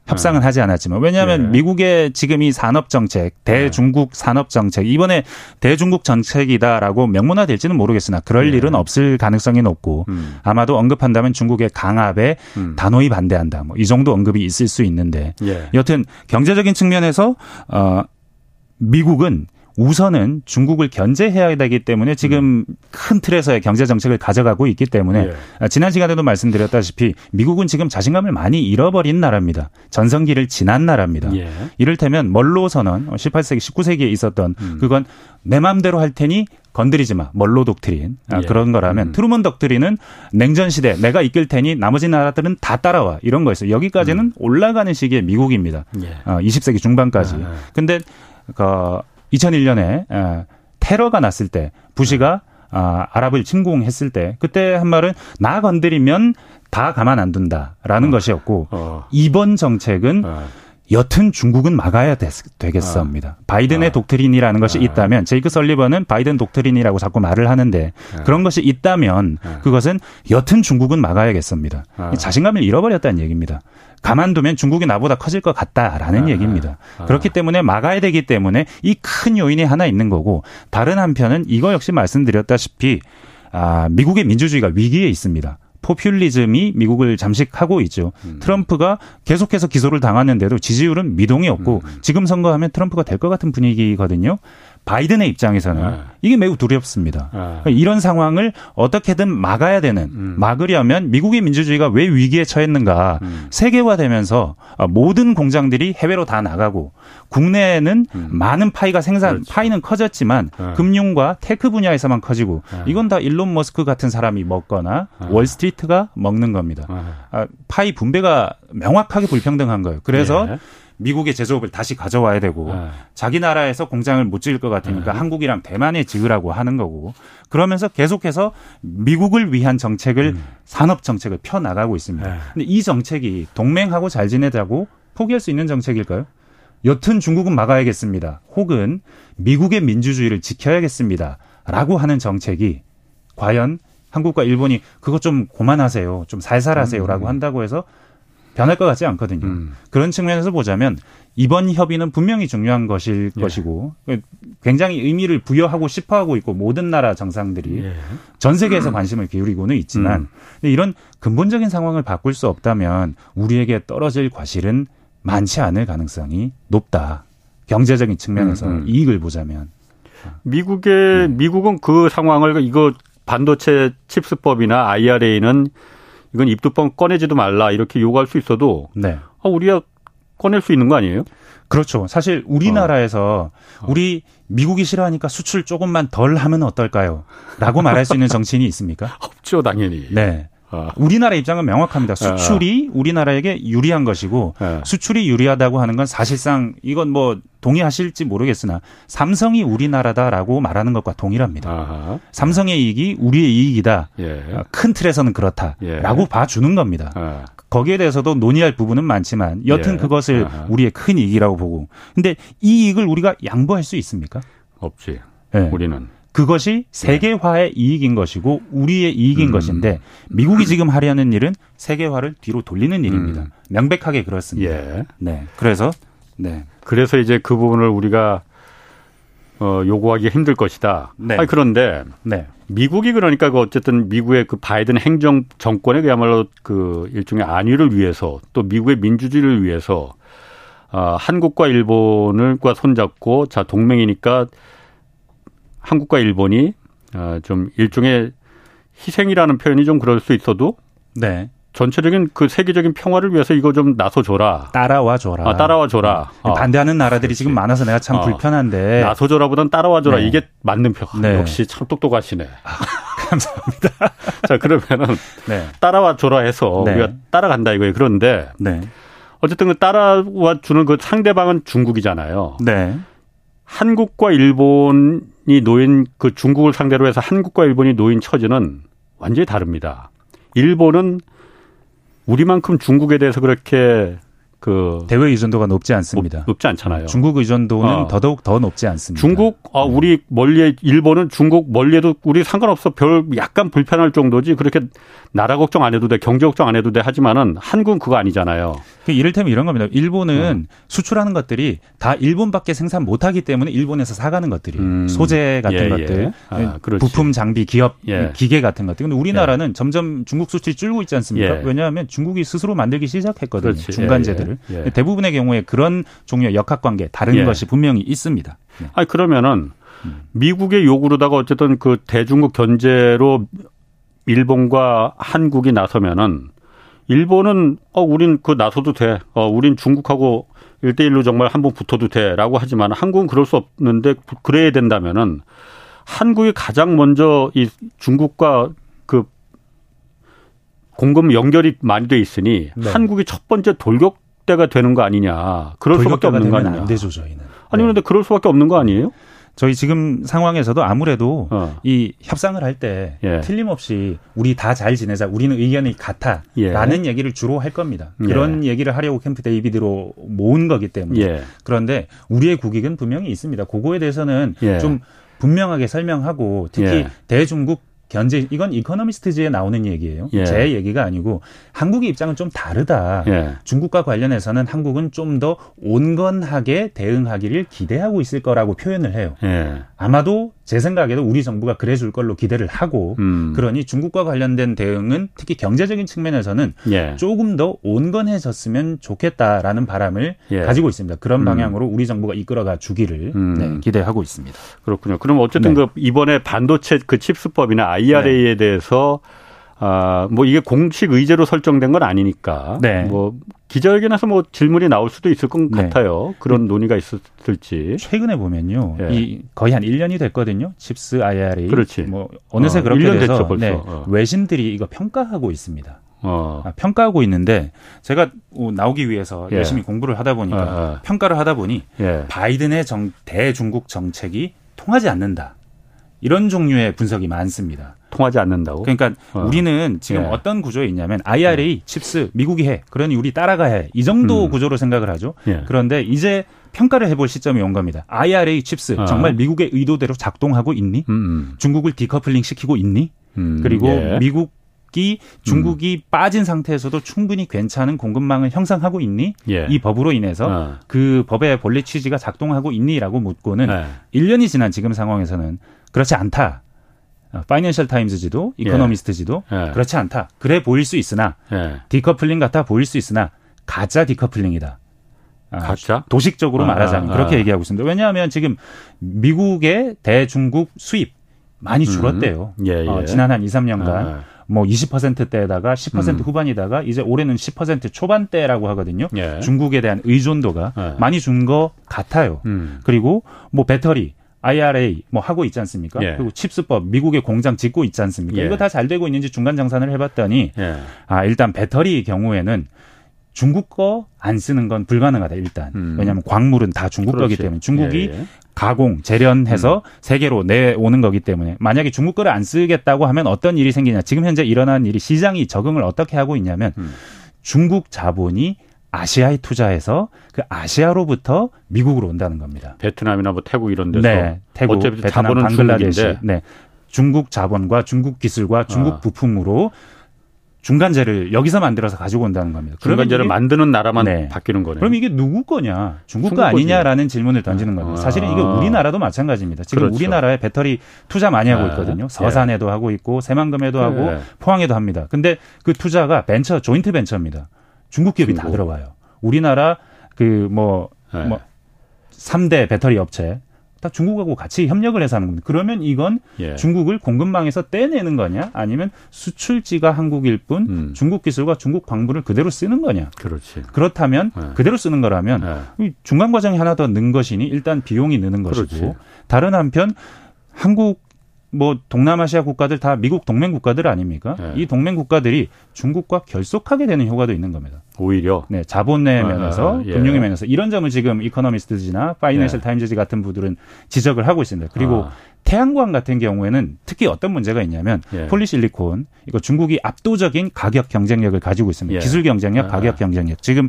협상은 네. 하지 않았지만 왜냐하면 네. 미국의 지금 이 산업 정책 대중국 네. 산업 정책 이번에 대중국 정책이다라고 명문화될지는 모르겠으나 그럴 네. 일은 없을 가능성이 높고 음. 아마도 언급한다면 중국의 강압에 음. 단호히 반대한다 뭐 이 정도 언급이 있을 수 있는데 예. 여튼 경제적인 측면에서 어 미국은 우선은 중국을 견제해야 되기 때문에 지금 음. 큰 틀에서의 경제 정책을 가져가고 있기 때문에 예. 지난 시간에도 말씀드렸다시피 미국은 지금 자신감을 많이 잃어버린 나라입니다. 전성기를 지난 나라입니다. 예. 이를테면 멀로 선언 18세기 19세기에 있었던 음. 그건 내 마음대로 할 테니 건드리지 마. 멀로 독트린. 아, 예. 그런 거라면 음. 트루먼 독트린은 냉전 시대 내가 이끌 테니 나머지 나라들은 다 따라와. 이런 거였어요. 여기까지는 음. 올라가는 시기에 미국입니다. 예. 어, 20세기 중반까지. 아, 아. 근데 그 2001년에 테러가 났을 때 부시가 아, 아랍을 침공했을 때 그때 한 말은 나 건드리면 다 가만 안 둔다라는 어. 것이었고 어. 이번 정책은 어. 여튼 중국은 막아야 되, 겠습니다 아. 바이든의 아. 독트린이라는 것이 아. 있다면 제이크 설리번은 바이든 독트린이라고 자꾸 말을 하는데 그런 것이 있다면 그것은 여튼 중국은 막아야겠습니다. 자신감을 잃어버렸다는 얘기입니다. 가만두면 중국이 나보다 커질 것 같다라는 얘기입니다. 그렇기 때문에 막아야 되기 때문에 이 큰 요인이 하나 있는 거고 다른 한편은 이거 역시 말씀드렸다시피 아, 미국의 민주주의가 위기에 있습니다. 포퓰리즘이 미국을 잠식하고 있죠. 음. 트럼프가 계속해서 기소를 당하는데도 지지율은 미동이 없고 음. 지금 선거하면 트럼프가 될 것 같은 분위기거든요. 바이든의 입장에서는 네. 이게 매우 두렵습니다. 네. 그러니까 이런 상황을 어떻게든 막아야 되는 음. 막으려면 미국의 민주주의가 왜 위기에 처했는가 음. 세계화되면서 모든 공장들이 해외로 다 나가고 국내에는 음. 많은 파이가 생산 그렇죠. 파이는 커졌지만 네. 금융과 테크 분야에서만 커지고 네. 이건 다 일론 머스크 같은 사람이 먹거나 네. 월스트리트가 먹는 겁니다. 네. 아, 파이 분배가 명확하게 불평등한 거예요. 그래서 예. 미국의 제조업을 다시 가져와야 되고 네. 자기 나라에서 공장을 못 지을 것 같으니까 네. 한국이랑 대만에 지으라고 하는 거고 그러면서 계속해서 미국을 위한 정책을 음. 산업 정책을 펴 나가고 있습니다. 네. 근데 이 정책이 동맹하고 잘 지내자고 포기할 수 있는 정책일까요? 여튼 중국은 막아야겠습니다. 혹은 미국의 민주주의를 지켜야겠습니다. 라고 하는 정책이 과연 한국과 일본이 그것 좀 고만하세요. 좀 살살하세요. 라고 음. 한다고 해서 변할 것 같지 않거든요. 음. 그런 측면에서 보자면 이번 협의는 분명히 중요한 것일 예. 것이고 굉장히 의미를 부여하고 싶어하고 있고 모든 나라 정상들이 예. 전 세계에서 관심을 기울이고는 있지만 음. 이런 근본적인 상황을 바꿀 수 없다면 우리에게 떨어질 과실은 많지 않을 가능성이 높다. 경제적인 측면에서 음, 음. 이익을 보자면 미국의 음. 미국은 그 상황을 이거 반도체 칩스법이나 IRA는 이건 입두뻥 꺼내지도 말라 이렇게 요구할 수 있어도 네. 아, 우리가 꺼낼 수 있는 거 아니에요? 그렇죠. 사실 우리나라에서 어. 우리 미국이 싫어하니까 수출 조금만 덜 하면 어떨까요? 라고 말할 수 있는 정치인이 있습니까? 없죠, 당연히. 네. 아. 우리나라 입장은 명확합니다. 수출이 아. 우리나라에게 유리한 것이고 아. 수출이 유리하다고 하는 건 사실상 이건 뭐 동의하실지 모르겠으나 삼성이 우리나라다라고 말하는 것과 동일합니다. 아하. 삼성의 이익이 우리의 이익이다. 예. 큰 틀에서는 그렇다라고 예. 봐주는 겁니다. 아. 거기에 대해서도 논의할 부분은 많지만 여튼 예. 그것을 아하. 우리의 큰 이익이라고 보고 근데 이 이익을 우리가 양보할 수 있습니까? 없지. 네. 우리는 그것이 세계화의 네. 이익인 것이고 우리의 이익인 음. 것인데 미국이 지금 하려는 일은 세계화를 뒤로 돌리는 일입니다. 음. 명백하게 그렇습니다. 예. 네. 그래서 네. 그래서 이제 그 부분을 우리가 어, 요구하기 힘들 것이다. 네. 아니, 그런데 네. 미국이 그러니까 그 어쨌든 미국의 그 바이든 행정 정권의 그야말로 그 일종의 안위를 위해서 또 미국의 민주주의를 위해서 아, 한국과 일본을과 손잡고 자 동맹이니까 한국과 일본이 아, 좀 일종의 희생이라는 표현이 좀 그럴 수 있어도 네. 전체적인 그 세계적인 평화를 위해서 이거 좀 나서줘라. 따라와줘라. 아, 따라와줘라. 어. 반대하는 나라들이 그렇지. 지금 많아서 내가 참 어. 불편한데. 나서줘라보단 따라와줘라. 네. 이게 맞는 표. 네. 역시 참 똑똑하시네. 아, 감사합니다. 자, 그러면은 네. 따라와줘라 해서 네. 우리가 따라간다 이거예요. 그런데 네. 어쨌든 그 따라와주는 그 상대방은 중국이잖아요. 네. 한국과 일본 이 놓인 그 중국을 상대로 해서 한국과 일본이 놓인 처지는 완전히 다릅니다. 일본은 우리만큼 중국에 대해서 그렇게 그 대외 의존도가 높지 않습니다. 높 지 않잖아요. 중국 의존도는 어. 더더욱 더 높지 않습니다. 중국 아 네. 우리 멀리에 일본은 중국 멀리에도 우리 상관없어 별 약간 불편할 정도지 그렇게 나라 걱정 안 해도 돼 경제 걱정 안 해도 돼 하지만은 한국은 그거 아니잖아요. 그 이를테면 이런 겁니다. 일본은 음. 수출하는 것들이 다 일본밖에 생산 못하기 때문에 일본에서 사가는 것들이 음. 소재 같은 예, 것들, 예. 아, 부품 장비, 기업 예. 기계 같은 것들. 근데 우리나라는 예. 점점 중국 수출이 줄고 있지 않습니까? 예. 왜냐하면 중국이 스스로 만들기 시작했거든요. 중간재들을. 예, 대부분의 경우에 그런 종류의 역학관계 다른 것이 분명히 있습니다. 네. 아니 그러면은 음. 미국의 요구로다가 어쨌든 그 대중국 견제로 일본과 한국이 나서면은 일본은 어 우린 그 나서도 돼. 어 우린 중국하고 일대일로 정말 한번 붙어도 돼라고 하지만 한국은 그럴 수 없는데 그래야 된다면은 한국이 가장 먼저 이 중국과 그 공급 연결이 많이 돼 있으니 네. 한국이 첫 번째 돌격 대가 되는 거 아니냐. 그럴 수밖에 없는 거 아니냐. 안 되죠, 저희는. 아니 그런데 네. 그럴 수밖에 없는 거 아니에요? 저희 지금 상황에서도 아무래도 어. 이 협상을 할때 예. 틀림없이 우리 다 잘 지내자 우리는 의견이 같아라는 예. 얘기를 주로 할 겁니다. 예. 그런 예. 얘기를 하려고 캠프 데이비드로 모은 거기 때문에 예. 그런데 우리의 국익은 분명히 있습니다. 그거에 대해서는 예. 좀 분명하게 설명하고 특히 대중국 견제 이건 이코노미스트지에 나오는 얘기예요. 예. 제 얘기가 아니고 한국의 입장은 좀 다르다. 예. 중국과 관련해서는 한국은 좀 더 온건하게 대응하기를 기대하고 있을 거라고 표현을 해요. 예. 아마도 제 생각에도 우리 정부가 그래 줄 걸로 기대를 하고 음. 그러니 중국과 관련된 대응은 특히 경제적인 측면에서는 예. 조금 더 온건해졌으면 좋겠다라는 바람을 예. 가지고 있습니다. 그런 음. 방향으로 우리 정부가 이끌어가 주기를 음. 네, 기대하고 있습니다. 그렇군요. 그럼 어쨌든 네. 그 이번에 반도체 그 칩스법이나 IRA에 네. 대해서 아, 뭐 이게 공식 의제로 설정된 건 아니니까. 네. 뭐 기자회견에서 뭐 질문이 나올 수도 있을 것 네. 같아요. 그런 논의가 있었을지. 최근에 보면요. 예. 이 거의 한 1년이 됐거든요. CHIPS IRA. 그렇지. 뭐 어느새 어, 그렇게 돼서 됐죠. 네. 어. 외신들이 이거 평가하고 있습니다. 어. 아, 평가하고 있는데 제가 나오기 위해서 예. 열심히 공부를 하다 보니까 어, 어. 평가를 하다 보니 예. 바이든의 정, 대중국 정책이 통하지 않는다. 이런 종류의 분석이 많습니다. 통하지 않는다고? 그러니까 어. 우리는 지금 예. 어떤 구조에 있냐면 IRA, 예. CHIPS, 미국이 해. 그러니 우리 따라가야 해. 이 정도 음. 구조로 생각을 하죠. 예. 그런데 이제 평가를 해볼 시점이 온 겁니다. IRA, CHIPS 어. 정말 미국의 의도대로 작동하고 있니? 음음. 음. 중국을 디커플링 시키고 있니? 음. 그리고 예. 미국 이 중국이 음. 빠진 상태에서도 충분히 괜찮은 공급망을 형성하고 있니? 예. 이 법으로 인해서 어. 그 법의 본래 취지가 작동하고 있니라고 묻고는 예. 1년이 지난 지금 상황에서는 그렇지 않다. 파이낸셜 타임즈지도 이코노미스트지도 예. 그렇지 않다. 그래 보일 수 있으나 예. 디커플링 같아 보일 수 있으나 가짜 디커플링이다. 아, 가짜? 도식적으로 아, 말하자면 아, 그렇게 얘기하고 있습니다. 왜냐하면 지금 미국의 대중국 수입 많이 음. 줄었대요. 음. 예, 예. 어, 지난 한 2, 3년간 아. 뭐 20%대에다가 10% 음. 후반이다가 이제 올해는 10% 초반대라고 하거든요. 예. 중국에 대한 의존도가 예. 많이 준 것 같아요. 음. 그리고 뭐 배터리 IRA 뭐 하고 있지 않습니까? 예. 그리고 칩스법 미국의 공장 짓고 있지 않습니까? 예. 이거 다 잘 되고 있는지 중간 정산을 해봤더니 예. 아 일단 배터리 경우에는 중국 거 안 쓰는 건 불가능하다 일단 음. 왜냐하면 광물은 다 중국 그렇지. 거기 때문에 중국이 예, 예. 가공 재련해서 음. 세계로 내오는 거기 때문에 만약에 중국 거를 안 쓰겠다고 하면 어떤 일이 생기냐 지금 현재 일어나는 일이 시장이 적응을 어떻게 하고 있냐면 음. 중국 자본이 아시아에 투자해서 그 아시아로부터 미국으로 온다는 겁니다. 베트남이나 뭐 태국 이런 데서 네, 태국, 베트남, 방글라데시, 네, 중국 자본과 중국 기술과 중국 아. 부품으로 중간재를 여기서 만들어서 가지고 온다는 겁니다. 중간재를 만드는 나라만 네. 바뀌는 거네요. 그럼 이게 누구 거냐? 중국, 중국 거 아니냐라는 질문을 던지는 겁니다. 사실은 이게 아. 우리나라도 마찬가지입니다. 지금 그렇죠. 우리나라에 배터리 투자 많이 하고 네. 있거든요. 서산에도 예. 하고 있고 새만금에도 하고 예. 포항에도 합니다. 근데 그 투자가 벤처 조인트 벤처입니다. 중국 기업이 중국. 다 들어가요. 우리나라 그뭐뭐 3대 배터리 업체 다 중국하고 같이 협력을 해서 하는 겁니다. 그러면 이건 예. 중국을 공급망에서 떼내는 거냐 아니면 수출지가 한국일 뿐 음. 중국 기술과 중국 광물을 그대로 쓰는 거냐. 그렇지. 그렇다면 예. 그대로 쓰는 거라면 예. 중간 과정이 하나 더 는 것이니 일단 비용이 느는 것이고 그렇지. 다른 한편 한국 뭐 동남아시아 국가들 다 미국 동맹 국가들 아닙니까? 네. 이 동맹 국가들이 중국과 결속하게 되는 효과도 있는 겁니다. 오히려 네 자본의 아, 면에서 예. 금융의 면에서 이런 점을 지금 이코노미스트지나 파이낸셜 예. 타임즈지 같은 분들은 지적을 하고 있습니다. 그리고 아. 태양광 같은 경우에는 특히 어떤 문제가 있냐면 예. 폴리실리콘 이거 중국이 압도적인 가격 경쟁력을 가지고 있습니다. 예. 기술 경쟁력, 아. 가격 경쟁력. 지금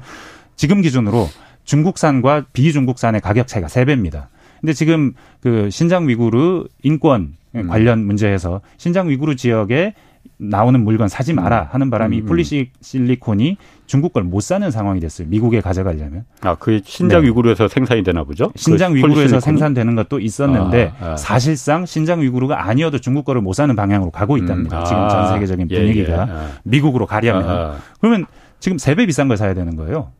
지금 기준으로 중국산과 비중국산의 가격 차이가 세배입니다 근데 지금 그 신장 위구르 인권 음. 관련 문제에서 신장 위구르 지역에 나오는 물건 사지 마라 음. 하는 바람에 음. 폴리실리콘이 중국 걸 못 사는 상황이 됐어요. 미국에 가져가려면. 아, 그게 신장 네. 위구르에서 생산이 되나 보죠? 신장 그 위구르에서 생산되는 것도 있었는데 아, 아. 사실상 신장 위구르가 아니어도 중국 거를 못 사는 방향으로 가고 있답니다. 음. 아. 지금 전 세계적인 예, 분위기가 예, 예. 미국으로 가려면. 아, 아. 그러면 지금 세 배 비싼 걸 사야 되는 거예요.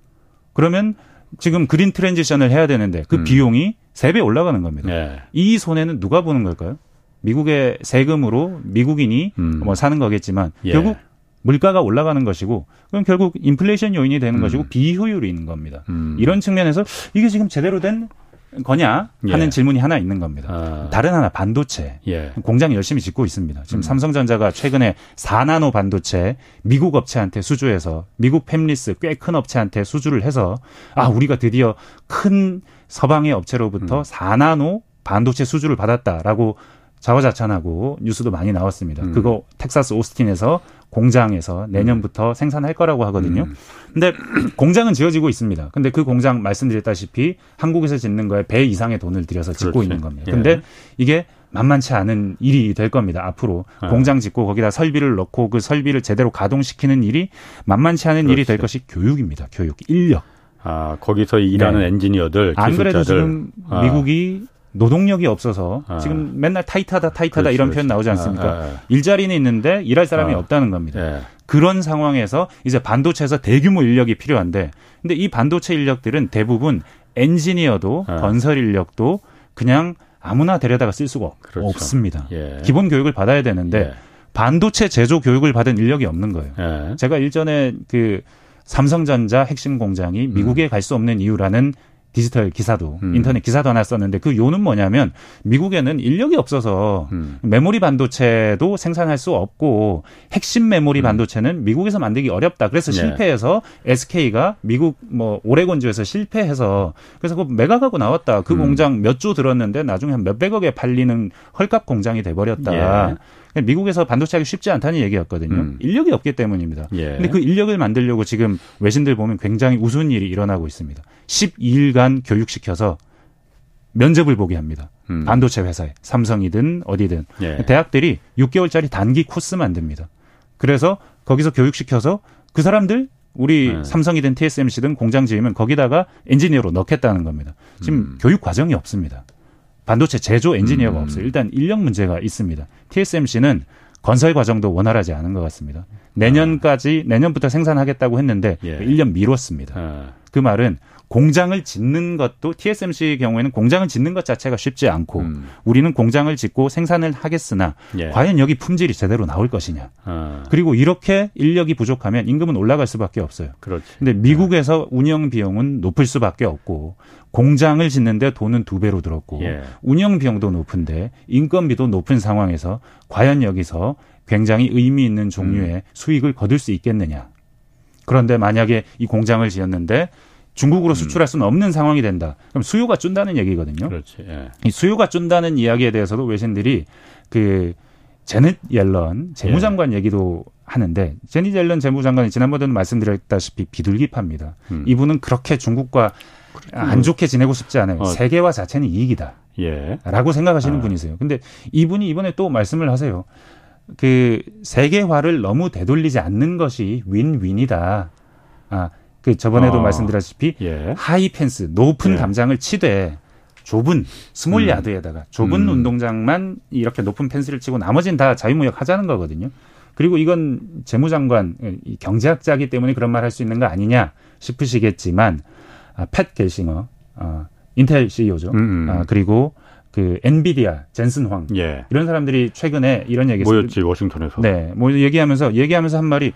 그러면 지금 그린 트랜지션을 해야 되는데 그 음. 비용이 세 배 올라가는 겁니다. 예. 이 손해는 누가 보는 걸까요? 미국의 세금으로 미국인이 음. 뭐 사는 거겠지만 예. 결국 물가가 올라가는 것이고 그럼 결국 인플레이션 요인이 되는 음. 것이고 비효율이 있는 겁니다. 음. 이런 측면에서 이게 지금 제대로 된 거냐 하는 예. 질문이 하나 있는 겁니다. 아. 다른 하나 반도체 예. 공장 열심히 짓고 있습니다. 지금 음. 삼성전자가 최근에 4나노 반도체 미국 업체한테 수주해서 미국 팹리스 꽤 큰 업체한테 수주를 해서 아 우리가 드디어 큰 서방의 업체로부터 음. 4나노 반도체 수주를 받았다라고 자화자찬하고 뉴스도 많이 나왔습니다. 음. 그거 텍사스 오스틴에서 공장에서 내년부터 음. 생산할 거라고 하거든요. 음. 근데 공장은 지어지고 있습니다. 근데 그 공장 말씀드렸다시피 한국에서 짓는 거에 배 이상의 돈을 들여서 짓고 그렇지. 있는 겁니다. 예. 근데 예. 이게 만만치 않은 일이 될 겁니다. 앞으로 아. 공장 짓고 거기다 설비를 넣고 그 설비를 제대로 가동시키는 일이 만만치 않은 그렇지. 일이 될 것이 교육입니다. 교육, 인력. 아, 거기서 일하는 네. 엔지니어들, 기술자들. 안 그래도 지금 아. 미국이 노동력이 없어서 아. 지금 맨날 타이트하다 타이트하다 그렇지, 이런 표현 나오지 않습니까? 아, 아, 일자리는 있는데 일할 사람이 아. 없다는 겁니다. 예. 그런 상황에서 이제 반도체에서 대규모 인력이 필요한데 근데 이 반도체 인력들은 대부분 엔지니어도 아. 건설 인력도 그냥 아무나 데려다가 쓸 수가 그렇죠. 없습니다. 예. 기본 교육을 받아야 되는데 예. 반도체 제조 교육을 받은 인력이 없는 거예요. 예. 제가 일전에 그 삼성전자 핵심 공장이 미국에 음. 갈수 없는 이유라는 디지털 기사도 음. 인터넷 기사도 하나 썼는데 그 요는 뭐냐면 미국에는 인력이 없어서 음. 메모리 반도체도 생산할 수 없고 핵심 메모리 음. 반도체는 미국에서 만들기 어렵다. 그래서 네. 실패해서 SK가 미국 뭐 오레곤주에서 실패해서 그래서 그 매각하고 나왔다. 그 음. 공장 몇 조 들었는데 나중에 한 몇백억에 팔리는 헐값 공장이 돼 버렸다. 예. 미국에서 반도체 하기 쉽지 않다는 얘기였거든요. 음. 인력이 없기 때문입니다. 예. 근데 그 인력을 만들려고 지금 외신들 보면 굉장히 우스운 일이 일어나고 있습니다. 12일간 교육시켜서 면접을 보게 합니다. 음. 반도체 회사에 삼성이든 어디든 예. 대학들이 6개월짜리 단기 코스 만듭니다. 그래서 거기서 교육시켜서 그 사람들 우리 네. 삼성이든 TSMC든 공장 지으면 거기다가 엔지니어로 넣겠다는 겁니다. 지금 음. 교육 과정이 없습니다. 반도체 제조 엔지니어가 음. 없어요. 일단 인력 문제가 있습니다. TSMC는 건설 과정도 원활하지 않은 것 같습니다. 내년까지 아. 내년부터 생산하겠다고 했는데 예. 1년 미뤘습니다. 아. 그 말은 공장을 짓는 것도 TSMC의 경우에는 공장을 짓는 것 자체가 쉽지 않고 음. 우리는 공장을 짓고 생산을 하겠으나 예. 과연 여기 품질이 제대로 나올 것이냐. 아. 그리고 이렇게 인력이 부족하면 임금은 올라갈 수밖에 없어요. 그렇지. 근데 미국에서 운영 비용은 높을 수밖에 없고 공장을 짓는데 돈은 두 배로 들었고 예. 운영 비용도 높은데 인건비도 높은 상황에서 과연 여기서 굉장히 의미 있는 종류의 음. 수익을 거둘 수 있겠느냐. 그런데 만약에 이 공장을 지었는데 중국으로 음. 수출할 수는 없는 상황이 된다. 그럼 수요가 준다는 얘기거든요. 그렇지. 예. 이 수요가 준다는 이야기에 대해서도 외신들이 그 제넷 옐런 재무장관 예. 얘기도 하는데 제닛 옐런 재무장관이 지난번에도 말씀드렸다시피 비둘기파입니다. 음. 이분은 그렇게 중국과 안 좋게 지내고 싶지 않아요. 어. 세계화 자체는 이익이다. 예. 라고 생각하시는 아. 분이세요. 근데 이분이 이번에 또 말씀을 하세요. 그 세계화를 너무 되돌리지 않는 것이 윈윈이다. 아, 그 저번에도 어. 말씀드렸다시피 예. high fence 높은 예. 담장을 치되 좁은 small 음. yard에다가 좁은 음. 운동장만 이렇게 높은 펜스를 치고 나머지는 다 자유무역 하자는 거거든요. 그리고 이건 재무장관 경제학자기 때문에 그런 말 할 수 있는 거 아니냐 싶으시겠지만 아, 팻 겔싱어 어, 인텔 CEO죠. 음, 음. 아, 그리고 그 엔비디아 젠슨 황 예. 이런 사람들이 최근에 이런 얘기 모였지 워싱턴에서. 네, 뭐 얘기하면서 얘기하면서 한 말이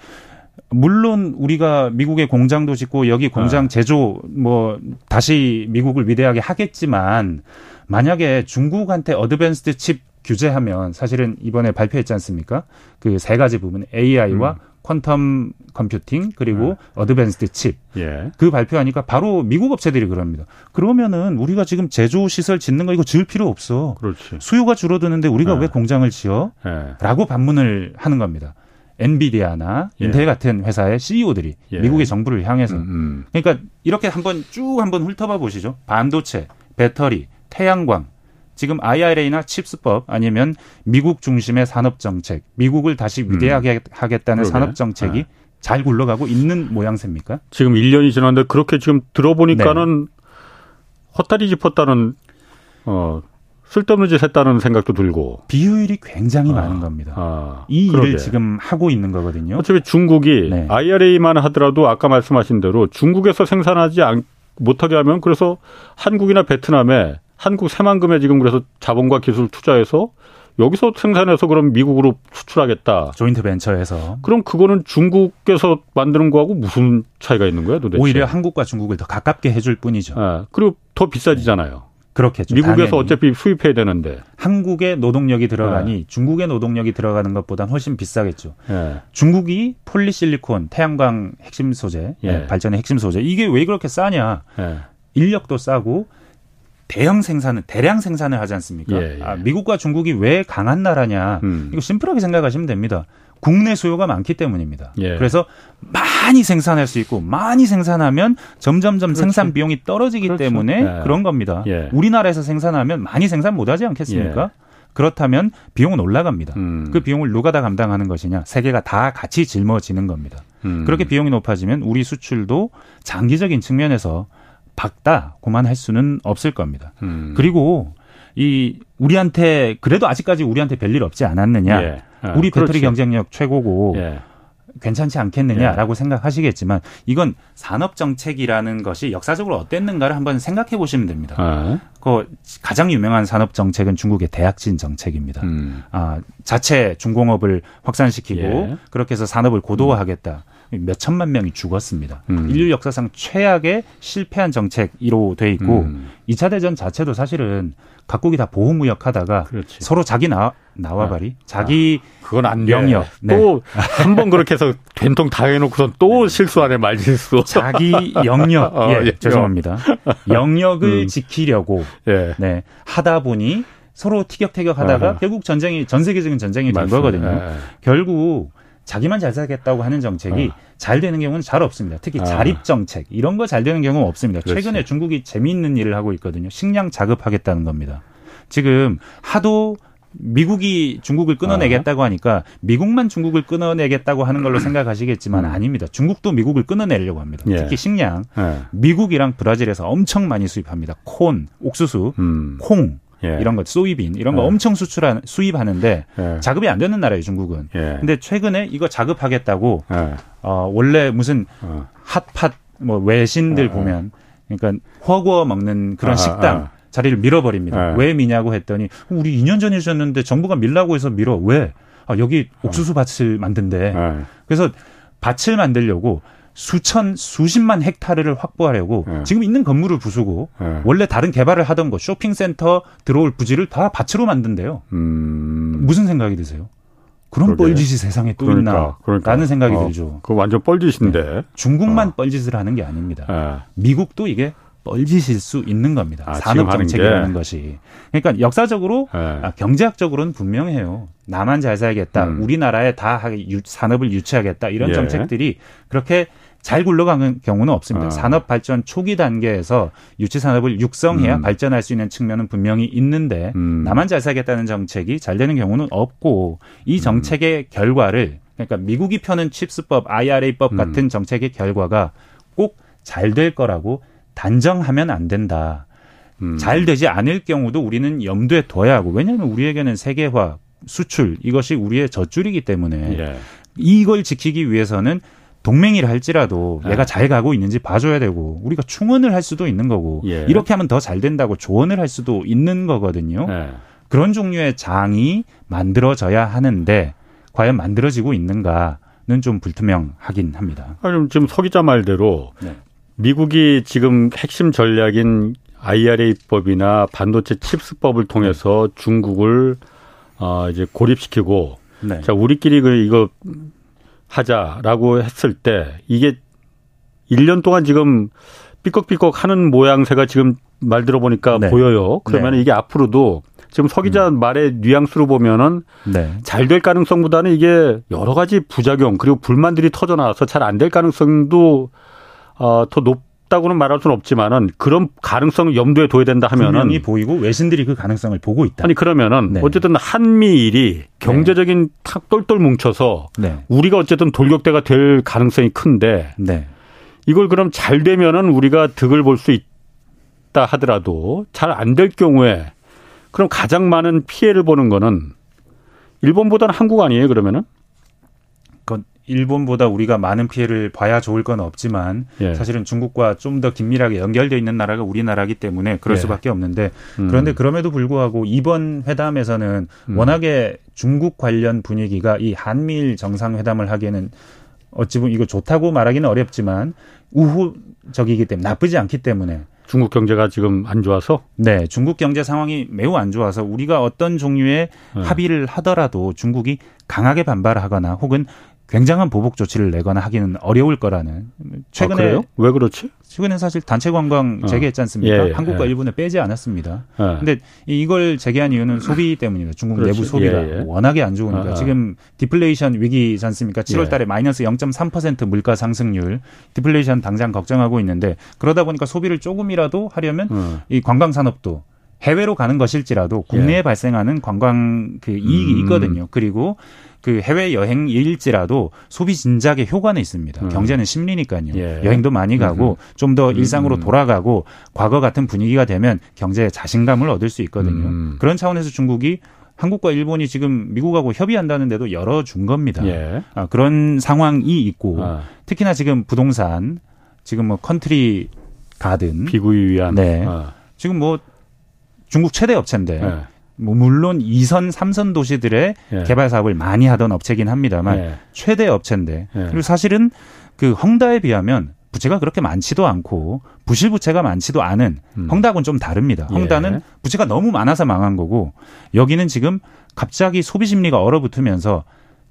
물론 우리가 미국의 공장도 짓고 여기 공장 네. 제조 뭐 다시 미국을 위대하게 하겠지만 만약에 중국한테 advanced chip 규제하면 사실은 이번에 발표했지 않습니까? 그 세 가지 부분 AI와 음. quantum computing 그리고 네. advanced chip. 예. 그 발표하니까 바로 미국 업체들이 그럽니다. 그러면은 우리가 지금 제조 시설 짓는 거 이거 지을 필요 없어. 그렇지. 수요가 줄어드는데 우리가 네. 왜 공장을 지어? 네. 라고 반문을 하는 겁니다. 엔비디아나 예. 인텔 같은 회사의 CEO들이 예. 미국의 정부를 향해서 음, 음. 그러니까 이렇게 한번 쭉 한번 훑어봐 보시죠. 반도체, 배터리, 태양광 지금 IRA나 칩스법 아니면 미국 중심의 산업 정책, 미국을 다시 음. 위대하게 음. 하겠다는. 산업 정책이 네. 잘 굴러가고 있는 모양새입니까? 지금 1년이 지났는데 그렇게 지금 들어보니까는 네. 헛다리 짚었다는 어 쓸데없는 짓 했다는 생각도 들고 비효율이 굉장히 아, 많은 겁니다. 아, 이 그러게. 일을 지금 하고 있는 거거든요. 어차피 중국이 네. IRA만 하더라도 아까 말씀하신 대로 중국에서 생산하지 않, 못하게 하면 그래서 한국이나 베트남에 한국 새만금에 지금 그래서 자본과 기술 투자해서 여기서 생산해서 그럼 미국으로 수출하겠다. 조인트 벤처에서. 그럼 그거는 중국에서 만드는 거하고 무슨 차이가 있는 거야 도대체? 오히려 한국과 중국을 더 가깝게 해줄 뿐이죠. 네. 그리고 더 비싸지잖아요. 그렇겠죠. 미국에서 당연히. 어차피 수입해야 되는데. 한국의 노동력이 들어가니 네. 중국의 노동력이 들어가는 것보다 훨씬 비싸겠죠. 네. 중국이 폴리실리콘, 태양광 핵심 소재, 네. 발전의 핵심 소재. 이게 왜 그렇게 싸냐? 인력도 싸고 대형 생산은 대량 생산을 하지 않습니까? 예, 예. 아, 미국과 중국이 왜 강한 나라냐? 음. 이거 심플하게 생각하시면 됩니다. 국내 수요가 많기 때문입니다. 예. 그래서 많이 생산할 수 있고 많이 생산하면 점점점 그렇지. 생산 비용이 떨어지기 그렇죠. 때문에 예. 그런 겁니다. 예. 우리나라에서 생산하면 많이 생산 못하지 않겠습니까? 예. 그렇다면 비용은 올라갑니다. 음. 그 비용을 누가 다 감당하는 것이냐? 세계가 다 같이 짊어지는 겁니다. 음. 그렇게 비용이 높아지면 우리 수출도 장기적인 측면에서 박다 고만할 수는 없을 겁니다. 음. 그리고 이 우리한테 그래도 아직까지 우리한테 별일 없지 않았느냐? 예. 아, 우리 배터리 그렇지. 경쟁력 최고고 예. 괜찮지 않겠느냐라고 예. 생각하시겠지만 이건 산업 정책이라는 것이 역사적으로 어땠는가를 한번 생각해 보시면 됩니다. 아. 그 가장 유명한 산업 정책은 중국의 대약진 정책입니다. 음. 아, 자체 중공업을 확산시키고 예. 그렇게 해서 산업을 고도화하겠다. 음. 몇 천만 명이 죽었습니다. 음. 인류 역사상 최악의 실패한 정책 1호 돼 있고 음. 2차 대전 자체도 사실은 각국이 다 보호무역 하다가 그렇지. 서로 자기 나, 나와바리 아. 자기 아. 그건 안 영역 네. 또한 번 그렇게 해서 된통 다 해놓고선 또 네. 실수하네 말실수 자기 영역 어, 예, 예, 죄송합니다 영역을 음. 지키려고 예. 네 하다 보니 서로 티격태격하다가 아 결국 전쟁이 전 세계적인 전쟁이 된 맞습니다. 거거든요. 예. 결국 자기만 잘 살겠다고 하는 정책이 어. 잘 되는 경우는 잘 없습니다. 특히 아. 자립 정책 이런 거 잘 되는 경우는 없습니다. 그렇지. 최근에 중국이 재미있는 일을 하고 있거든요. 식량 자급하겠다는 겁니다. 지금 하도 미국이 중국을 끊어내겠다고 하니까 미국만 중국을 끊어내겠다고 하는 걸로 생각하시겠지만 음. 아닙니다. 중국도 미국을 끊어내려고 합니다. 예. 특히 식량 예. 미국이랑 브라질에서 엄청 많이 수입합니다. 콘, 옥수수, 음. 콩 예. 이런 것, 소이빈 이런 거 예. 엄청 수출한 수입하는데 예. 자급이 안 되는 나라예요 중국은. 예. 근데 최근에 이거 자급하겠다고 예. 어, 원래 무슨 어. 핫팟 뭐 외신들 어, 어. 보면 그러니까 허구어 먹는 그런 아, 식당. 아. 자리를 밀어버립니다. 왜 미냐고 했더니 우리 2년 전에 셨는데 정부가 밀라고 해서 밀어 왜? 아, 여기 옥수수 밭을 만든대. 그래서 밭을 만들려고 수천 수십만 헥타르를 확보하려고 네. 지금 있는 건물을 부수고 네. 원래 다른 개발을 하던 거 쇼핑센터 들어올 부지를 다 밭으로 만든대요. 음... 무슨 생각이 드세요? 그런 그러게. 뻘짓이 세상에 또 그러니까, 있나? 그러니까. 라는 생각이 어, 들죠. 그 완전 뻘짓인데. 네. 중국만 어. 뻘짓을 하는 게 아닙니다. 네. 미국도 이게 뻘짓일 수 있는 겁니다. 아, 산업 정책이라는 것이. 그러니까 역사적으로 네. 아, 경제학적으로는 분명해요. 나만 잘 살겠다. 음. 우리나라에 다 산업을 유치하겠다. 이런 예. 정책들이 그렇게 잘 굴러가는 경우는 없습니다. 아. 산업 발전 초기 단계에서 유치 산업을 육성해야 음. 발전할 수 있는 측면은 분명히 있는데 음. 나만 잘 살겠다는 정책이 잘 되는 경우는 없고 이 음. 정책의 결과를 그러니까 미국이 펴는 칩스법, IRA법 음. 같은 정책의 결과가 꼭 잘 될 거라고 단정하면 안 된다. 음. 잘 되지 않을 경우도 우리는 염두에 둬야 하고 왜냐하면 우리에게는 세계화, 수출 이것이 우리의 젖줄이기 때문에 예. 이걸 지키기 위해서는 동맹이라 할지라도 네. 내가 잘 가고 있는지 봐줘야 되고 우리가 충원을 할 수도 있는 거고 예. 이렇게 하면 더 잘 된다고 조언을 할 수도 있는 거거든요. 네. 그런 종류의 장이 만들어져야 하는데 과연 만들어지고 있는가는 좀 불투명하긴 합니다. 아니, 지금 서 기자 말대로 네. 미국이 지금 핵심 전략인 IRA법이나 반도체 칩스법을 통해서 중국을 어 이제 고립시키고 네. 자 우리끼리 그 이거 하자라고 했을 때 이게 1년 동안 지금 삐걱삐걱 하는 모양새가 지금 말 들어보니까 네. 보여요. 그러면 네. 이게 앞으로도 지금 서 기자 음. 말의 뉘앙스로 보면은 네. 잘될 가능성보다는 이게 여러 가지 부작용 그리고 불만들이 터져 나와서 잘 안 될 가능성도 어, 더 높, 없다고는 말할 수는 없지만은 그런 가능성을 염두에 둬야 된다 하면은 분명히 보이고 외신들이 그 가능성을 보고 있다. 아니 그러면은 네. 어쨌든 한미일이 경제적인 네. 탁 똘똘 뭉쳐서 네. 우리가 어쨌든 돌격대가 될 가능성이 큰데 네. 이걸 그럼 잘 되면은 우리가 득을 볼 수 있다 하더라도 잘 안 될 경우에 그럼 가장 많은 피해를 보는 거는 일본보다는 한국 아니에요 그러면은? 일본보다 우리가 많은 피해를 봐야 좋을 건 없지만 예. 사실은 중국과 좀 더 긴밀하게 연결돼 있는 나라가 우리나라기 때문에 그럴 예. 수밖에 없는데 음. 그런데 그럼에도 불구하고 이번 회담에서는 음. 워낙에 중국 관련 분위기가 이 한미일 정상회담을 하기에는 어찌 보면 이거 좋다고 말하기는 어렵지만 우호적이기 때문에 나쁘지 않기 때문에 중국 경제가 지금 안 좋아서? 네, 중국 경제 상황이 매우 안 좋아서 우리가 어떤 종류의 네. 합의를 하더라도 중국이 강하게 반발하거나 혹은 굉장한 보복 조치를 내거나 하기는 어려울 거라는 최근에 아, 왜 그렇지? 최근에 사실 단체 관광 어. 재개했지 않습니까? 예, 예, 한국과 예. 일본에 빼지 않았습니다. 예. 근데 이걸 재개한 이유는 소비 때문입니다. 중국 그렇지. 내부 소비가 예, 예. 워낙에 안 좋으니까 아, 아. 지금 디플레이션 위기지 않습니까? 7월 달에 마이너스 0.3% 물가 상승률, 디플레이션 당장 걱정하고 있는데 그러다 보니까 소비를 조금이라도 하려면 어. 이 관광 산업도 해외로 가는 것일지라도 국내에 발생하는 관광 그 이익이 음. 있거든요. 그리고 그 해외 여행일지라도 소비 진작에 효과는 있습니다. 음. 경제는 심리니까요. 예. 여행도 많이 가고 좀더 음. 일상으로 음. 돌아가고 과거 같은 분위기가 되면 경제에 자신감을 얻을 수 있거든요. 음. 그런 차원에서 중국이 한국과 일본이 지금 미국하고 협의한다는데도 열어준 겁니다. 예. 아, 그런 상황이 있고 아. 특히나 지금 부동산 지금 뭐 컨트리 가든 비구이위안 네. 아. 지금 뭐 중국 최대 업체인데 예. 뭐 물론 2선, 3선 도시들의 예. 개발 사업을 많이 하던 업체긴 합니다만 예. 최대 업체인데 예. 그리고 사실은 그 헝다에 비하면 부채가 그렇게 많지도 않고 부실 부채가 많지도 않은 음. 헝다하고는 좀 다릅니다. 예. 헝다는 부채가 너무 많아서 망한 거고 여기는 지금 갑자기 소비 심리가 얼어붙으면서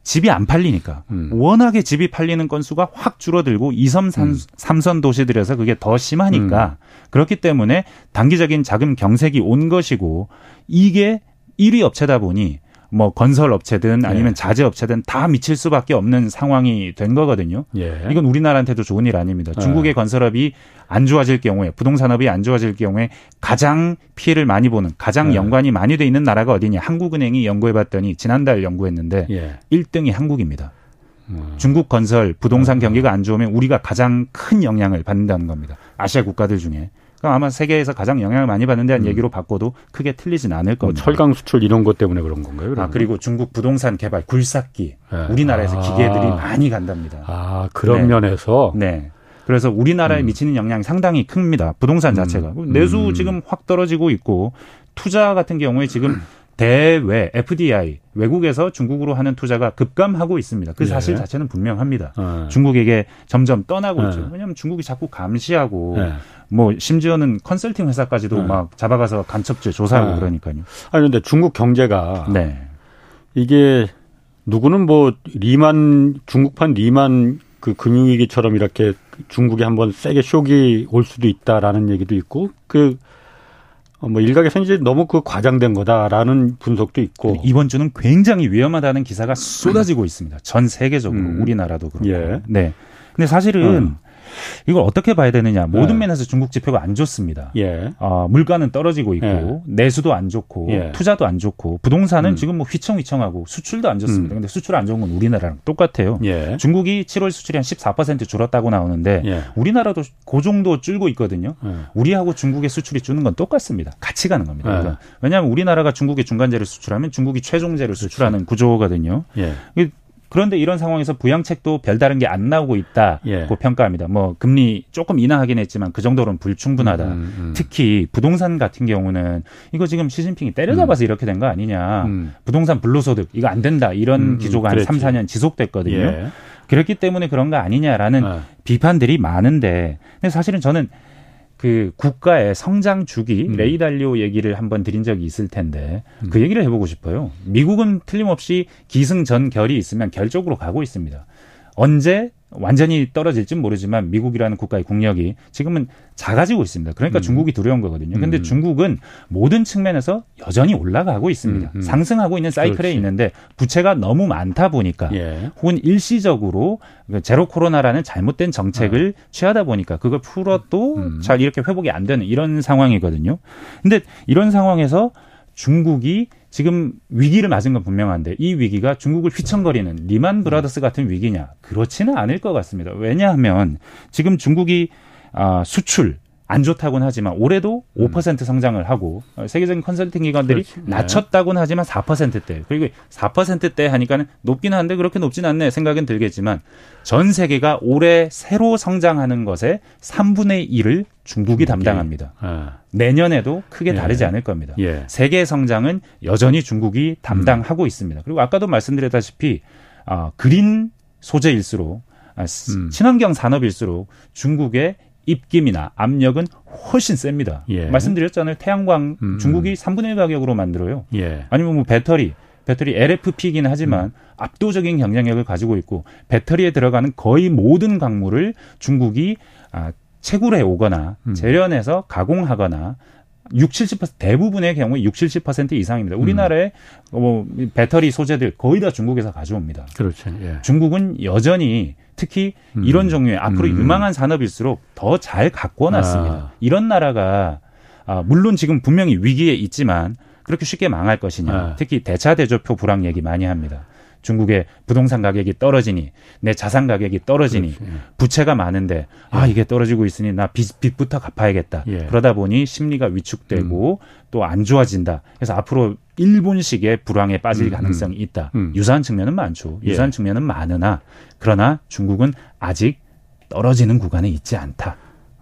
집이 안 팔리니까 음. 워낙에 집이 팔리는 건수가 확 줄어들고 2선, 3선 음. 도시들에서 그게 더 심하니까 음. 그렇기 때문에 단기적인 자금 경색이 온 것이고 이게 1위 업체다 보니 뭐 건설 업체든 아니면 예. 자재 업체든 다 미칠 수밖에 없는 상황이 된 거거든요. 예. 이건 우리나라한테도 좋은 일 아닙니다. 예. 중국의 건설업이 안 좋아질 경우에 부동산업이 안 좋아질 경우에 가장 피해를 많이 보는 가장 예. 연관이 많이 돼 있는 나라가 어디냐? 한국은행이 연구해 봤더니 지난달 연구했는데 예. 1등이 한국입니다. 음. 중국 건설 부동산 음. 경기가 안 좋으면 우리가 가장 큰 영향을 받는다는 겁니다. 아시아 국가들 중에. 그럼 아마 세계에서 가장 영향을 많이 받는 데한 음. 얘기로 바꿔도 크게 틀리진 않을 뭐 겁니다. 뭐 철강 수출 이런 것 때문에 그런 건가요? 그러면? 아 그리고 중국 부동산 개발 굴삭기 네. 우리나라에서 아. 기계들이 많이 간답니다. 아 그런 네. 면에서 네. 그래서 우리나라에 음. 미치는 영향이 상당히 큽니다. 부동산 음. 자체가 음. 내수 지금 확 떨어지고 있고 투자 같은 경우에 지금 대외 FDI 외국에서 중국으로 하는 투자가 급감하고 있습니다. 그 예. 사실 예. 자체는 분명합니다. 예. 중국에게 점점 떠나고 예. 있죠. 왜냐하면 중국이 자꾸 감시하고 예. 뭐 심지어는 컨설팅 회사까지도 예. 막 잡아가서 간첩죄 조사하고 그러니까요. 아니 근데 중국 경제가 네. 이게 누구는 뭐 리만 중국판 리만 그 금융위기처럼 이렇게 중국에 한번 세게 쇼기 올 수도 있다라는 얘기도 있고 그 어, 뭐 일각에서 이제 너무 그 과장된 거다라는 분석도 있고 이번 주는 굉장히 위험하다는 기사가 쏟아지고 있습니다. 전 세계적으로 음. 우리나라도 그렇고. 예. 네. 근데 사실은 음. 이걸 어떻게 봐야 되느냐. 모든 네. 면에서 중국 지표가 안 좋습니다. 예. 어, 물가는 떨어지고 있고 예. 내수도 안 좋고 예. 투자도 안 좋고 부동산은 음. 지금 뭐 휘청휘청하고 수출도 안 좋습니다. 음. 근데 수출 안 좋은 건 우리나라랑 똑같아요. 예. 중국이 7월 수출이 한 14% 줄었다고 나오는데 예. 우리나라도 그 정도 줄고 있거든요. 예. 우리하고 중국의 수출이 주는 건 똑같습니다. 같이 가는 겁니다. 그러니까 왜냐하면 우리나라가 중국에 중간재를 수출하면 중국이 최종재를 그렇죠. 수출하는 구조거든요. 그런데 이런 상황에서 부양책도 별다른 게 안 나오고 있다고 예. 평가합니다. 뭐 금리 조금 인하하긴 했지만 그 정도로는 불충분하다. 음, 음, 음. 특히 부동산 같은 경우는 이거 지금 시진핑이 때려잡아서 음. 이렇게 된 거 아니냐. 음. 부동산 불로소득 이거 안 된다. 이런 음, 기조가 한 3, 4년 지속됐거든요. 예. 그렇기 때문에 그런 거 아니냐라는 아. 비판들이 많은데 근데 사실은 저는 그 국가의 성장 주기 음. 레이 달리오 얘기를 한번 드린 적이 있을 텐데 음. 그 얘기를 해보고 싶어요. 미국은 틀림없이 기승전결이 있으면 결적으로 가고 있습니다. 언제 완전히 떨어질진 모르지만 미국이라는 국가의 국력이 지금은 작아지고 있습니다. 그러니까 음. 중국이 두려운 거거든요. 근데 음. 중국은 모든 측면에서 여전히 올라가고 있습니다. 음. 음. 상승하고 있는 사이클에 그렇지. 있는데 부채가 너무 많다 보니까 예. 혹은 일시적으로 그 제로 코로나라는 잘못된 정책을 어. 취하다 보니까 그걸 풀어도 음. 잘 이렇게 회복이 안 되는 이런 상황이거든요. 근데 이런 상황에서 중국이 지금 위기를 맞은 건 분명한데 이 위기가 중국을 휘청거리는 리만 브라더스 같은 위기냐? 그렇지는 않을 것 같습니다. 왜냐하면 지금 중국이 아, 수출 안 좋다고는 하지만 올해도 5% 성장을 하고 세계적인 컨설팅 기관들이 그렇지. 네. 낮췄다고는 하지만 4%대 그리고 4%대 하니까는 높긴 한데 그렇게 높진 않네 생각은 들겠지만 전 세계가 올해 새로 성장하는 것의 3분의 1을 중국이 담당합니다. 아. 내년에도 크게 예. 다르지 않을 겁니다. 예. 세계 성장은 여전히 중국이 담당하고 음. 있습니다. 그리고 아까도 말씀드렸다시피 아, 그린 소재일수록 아, 음. 친환경 산업일수록 중국의 입김이나 압력은 훨씬 셉니다. 예. 말씀드렸잖아요. 태양광 음. 중국이 3분의 1 가격으로 만들어요. 예. 아니면 뭐 배터리 배터리 LFP이긴 하지만 음. 압도적인 경쟁력을 가지고 있고 배터리에 들어가는 거의 모든 광물을 중국이 아, 채굴해 오거나 음. 재련해서 가공하거나 6, 70% 대부분의 경우에 6, 70% 이상입니다. 우리나라의 음. 뭐 배터리 소재들 거의 다 중국에서 가져옵니다. 그렇죠. 예. 중국은 여전히 특히 음. 이런 종류의 앞으로 음. 유망한 산업일수록 더 잘 갖고 놨습니다. 아. 이런 나라가 아, 물론 지금 분명히 위기에 있지만 그렇게 쉽게 망할 것이냐. 아. 특히 대차 대조표 불황 얘기 많이 합니다. 중국의 부동산 가격이 떨어지니 내 자산 가격이 떨어지니 그렇지. 예. 부채가 많은데 아 예. 이게 떨어지고 있으니 나 빚, 빚부터 갚아야겠다. 예. 그러다 보니 심리가 위축되고 음. 또안 좋아진다. 그래서 앞으로 일본식의 불황에 빠질 음, 음. 가능성이 있다. 음. 유사한 측면은 많죠. 예. 유사한 측면은 많으나 그러나 중국은 아직 떨어지는 구간에 있지 않다.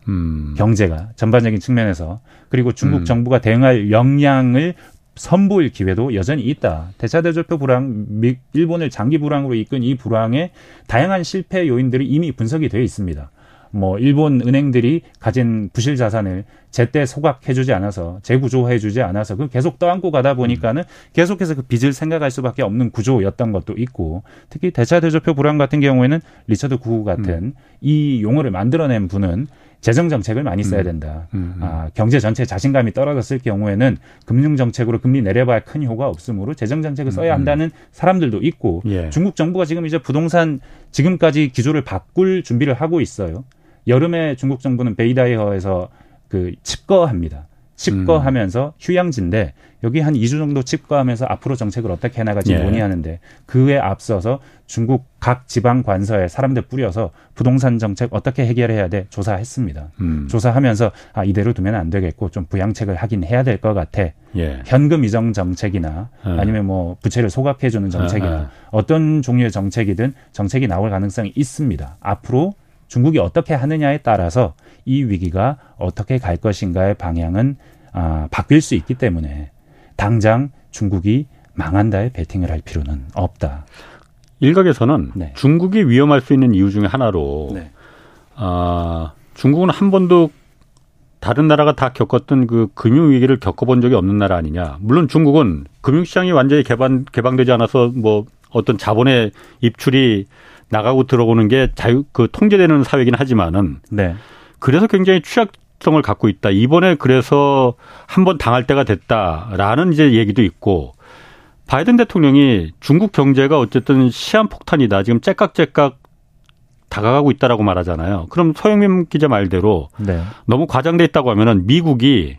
음. 경제가 전반적인 측면에서 그리고 중국 음. 정부가 대응할 역량을 선보일 기회도 여전히 있다. 대차 대조표 불황, 미, 일본을 장기 불황으로 이끈 이 불황의 다양한 실패 요인들이 이미 분석이 되어 있습니다. 뭐 일본 은행들이 가진 부실 자산을 제때 소각해주지 않아서 재구조해주지 않아서 그 계속 떠안고 가다 보니까는 계속해서 그 빚을 생각할 수밖에 없는 구조였던 것도 있고 특히 대차 대조표 불황 같은 경우에는 리처드 구우 같은 음. 이 용어를 만들어낸 분은 재정 정책을 많이 써야 음. 된다. 음, 음. 아, 경제 전체 자신감이 떨어졌을 경우에는 금융 정책으로 금리 내려봐야 큰 효과 없으므로 재정 정책을 써야 음, 한다는 사람들도 있고 예. 중국 정부가 지금 이제 부동산 지금까지 기조를 바꿀 준비를 하고 있어요. 여름에 중국 정부는 베이다이어에서 그 칩거합니다. 칩거하면서 음. 휴양지인데 여기 한 2주 정도 칩거하면서 앞으로 정책을 어떻게 해나가지 예. 논의하는데 그에 앞서서 중국 각 지방 관서에 사람들 뿌려서 부동산 정책 어떻게 해결해야 돼 조사했습니다. 음. 조사하면서 아 이대로 두면 안 되겠고 좀 부양책을 하긴 해야 될 것 같아. 예. 현금 이정 정책이나 예. 아니면 뭐 부채를 소각해 주는 정책이나 아, 아. 어떤 종류의 정책이든 정책이 나올 가능성이 있습니다. 앞으로 중국이 어떻게 하느냐에 따라서 이 위기가 어떻게 갈 것인가의 방향은 아, 바뀔 수 있기 때문에 당장 중국이 망한다에 베팅을 할 필요는 없다. 일각에서는 네. 중국이 위험할 수 있는 이유 중에 하나로 네. 아, 중국은 한 번도 다른 나라가 다 겪었던 그 금융 위기를 겪어본 적이 없는 나라 아니냐. 물론 중국은 금융시장이 완전히 개방 개방되지 않아서 뭐 어떤 자본의 입출이 나가고 들어오는 게 자유 그 통제되는 사회긴 하지만은 네. 그래서 굉장히 취약성을 갖고 있다. 이번에 그래서 한번 당할 때가 됐다라는 이제 얘기도 있고 바이든 대통령이 중국 경제가 어쨌든 시한 폭탄이다. 지금 째깍째깍 다가가고 있다라고 말하잖아요. 그럼 서영민 기자 말대로 네. 너무 과장돼 있다고 하면은 미국이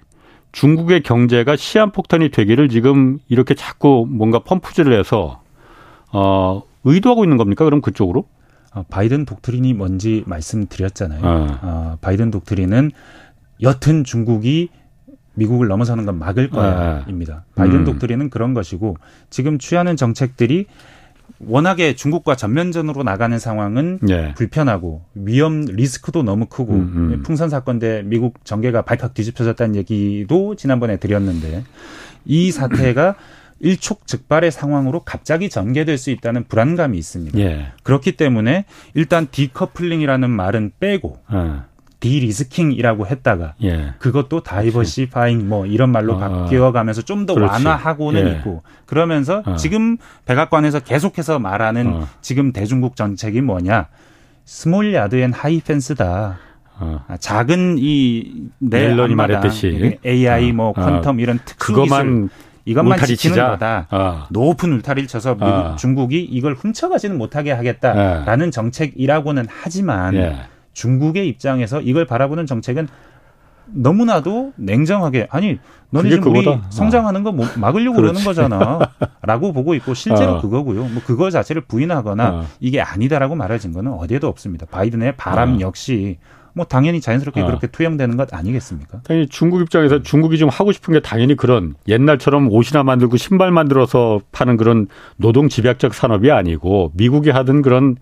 중국의 경제가 시한폭탄이 되기를 지금 이렇게 자꾸 뭔가 펌프질을 해서 어 의도하고 있는 겁니까? 그럼 그쪽으로? 어, 바이든 독트린이 뭔지 말씀드렸잖아요. 어. 어, 바이든 독트린은 여튼 중국이 미국을 넘어서는 건 막을 거야입니다. 바이든 음. 독트린은 그런 것이고 지금 취하는 정책들이 워낙에 중국과 전면전으로 나가는 상황은 예. 불편하고 위험 리스크도 너무 크고 음, 음. 풍선 사건 때 미국 정계가 발칵 뒤집혀졌다는 얘기도 지난번에 드렸는데 이 사태가 일촉즉발의 상황으로 갑자기 전개될 수 있다는 불안감이 있습니다. 예. 그렇기 때문에 일단 decoupling이라는 말은 빼고 어. de-risking이라고 했다가 예. 그것도 diversifying 뭐 이런 말로 어. 바뀌어가면서 좀 더 완화하고는 예. 있고 그러면서 어. 지금 백악관에서 계속해서 말하는 어. 지금 대중국 정책이 뭐냐 small yard and high fence다. 어. 아, 작은 이 옐런이 말했듯이 AI 뭐 어. quantum 이런 특수 그것만 이것만 지키는 치자. 거다. 어. 높은 울타리를 쳐서 미국, 어. 중국이 이걸 훔쳐가지는 못하게 하겠다라는 예. 정책이라고는 하지만 예. 중국의 입장에서 이걸 바라보는 정책은 너무나도 냉정하게 아니 너네 지금 우리 성장하는 거뭐 막으려고 그러는 거잖아라고 보고 있고 실제로 어. 그거고요. 뭐 그거 자체를 부인하거나 어. 이게 아니다라고 말해진 거는 어디에도 없습니다. 바이든의 바람 어. 역시 뭐 당연히 자연스럽게 아. 그렇게 투영되는 것 아니겠습니까? 당연히 중국 입장에서 중국이 좀 하고 싶은 게 당연히 그런 옛날처럼 옷이나 만들고 신발 만들어서 파는 그런 노동 집약적 산업이 아니고 미국이 하던 그런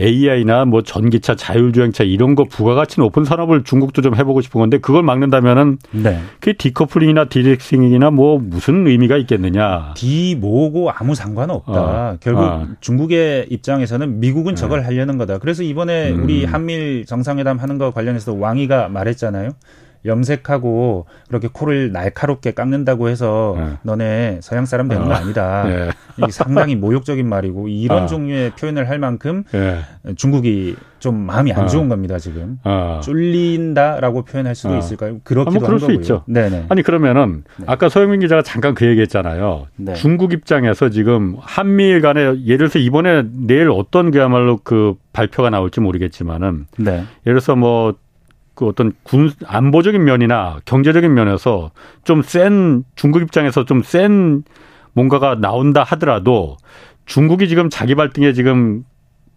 AI나 뭐 전기차, 자율주행차 이런 거 부가가치 높은 산업을 중국도 좀 해보고 싶은 건데 그걸 막는다면은 네. 그게 decoupling이나 de-risking이나 뭐 무슨 의미가 있겠느냐? de 뭐고 아무 상관 없다. 어. 결국 어. 중국의 입장에서는 미국은 저걸 네. 하려는 거다. 그래서 이번에 음. 우리 한미일 정상회담 하는 거 관련해서 왕이가 말했잖아요. 염색하고 그렇게 코를 날카롭게 깎는다고 해서 네. 너네 서양 사람 되는 거 아, 아니다. 네. 상당히 모욕적인 말이고 이런 아. 종류의 표현을 할 만큼 네. 중국이 좀 마음이 안 아. 좋은 겁니다 지금. 아. 쫄린다라고 표현할 수도 아. 있을까요? 그렇기도 아, 뭐 그럴 수 있죠. 네네. 아니 그러면은 네. 아까 서영민 기자가 잠깐 그 얘기했잖아요. 네. 중국 입장에서 지금 한미일 간에 예를 들어서 이번에 내일 어떤 그야말로 그 발표가 나올지 모르겠지만은 네. 예를 들어서 뭐 그 어떤 군 안보적인 면이나 경제적인 면에서 좀 센 중국 입장에서 좀 센 뭔가가 나온다 하더라도 중국이 지금 자기 발등에 지금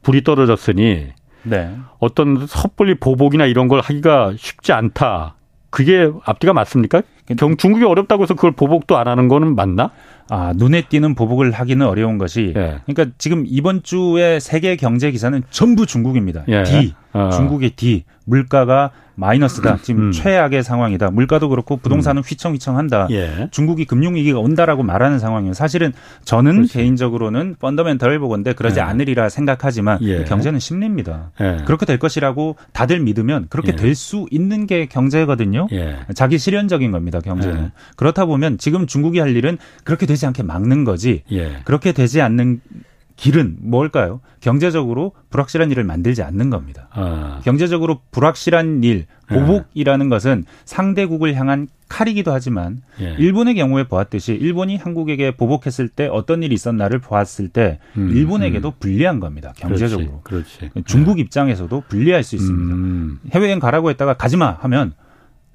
불이 떨어졌으니 네. 어떤 섣불리 보복이나 이런 걸 하기가 쉽지 않다. 그게 앞뒤가 맞습니까? 경 중국이 어렵다고 해서 그걸 보복도 안 하는 거는 맞나? 아, 눈에 띄는 보복을 하기는 어려운 것이 예. 그러니까 지금 이번 주에 세계 경제 기사는 전부 중국입니다. 예. D. 어. 중국의 D. 물가가 마이너스다. 지금 음. 최악의 상황이다. 물가도 그렇고 부동산은 음. 휘청휘청한다. 예. 중국이 금융 위기가 온다라고 말하는 상황이에요. 사실은 저는 그렇지. 개인적으로는 펀더멘털을 보건데 그러지 예. 않으리라 생각하지만 예. 경제는 심리입니다. 예. 그렇게 될 것이라고 다들 믿으면 그렇게 예. 될수 있는 게 경제거든요. 예. 자기 실현적인 겁니다. 경제는. 그렇다 보면 지금 중국이 할 일은 그렇게 되지 않게 막는 거지. 그렇게 되지 않는 길은 뭘까요? 경제적으로 불확실한 일을 만들지 않는 겁니다. 아. 경제적으로 불확실한 일, 예. 보복이라는 예. 것은 상대국을 향한 칼이기도 하지만 예. 일본의 경우에 보았듯이 일본이 한국에게 보복했을 때 어떤 일이 있었나를 보았을 때 음, 일본에게도 음. 불리한 겁니다. 경제적으로. 그렇지, 그렇지. 중국 예. 입장에서도 불리할 수 있습니다. 음. 해외여행 가라고 했다가 가지마 하면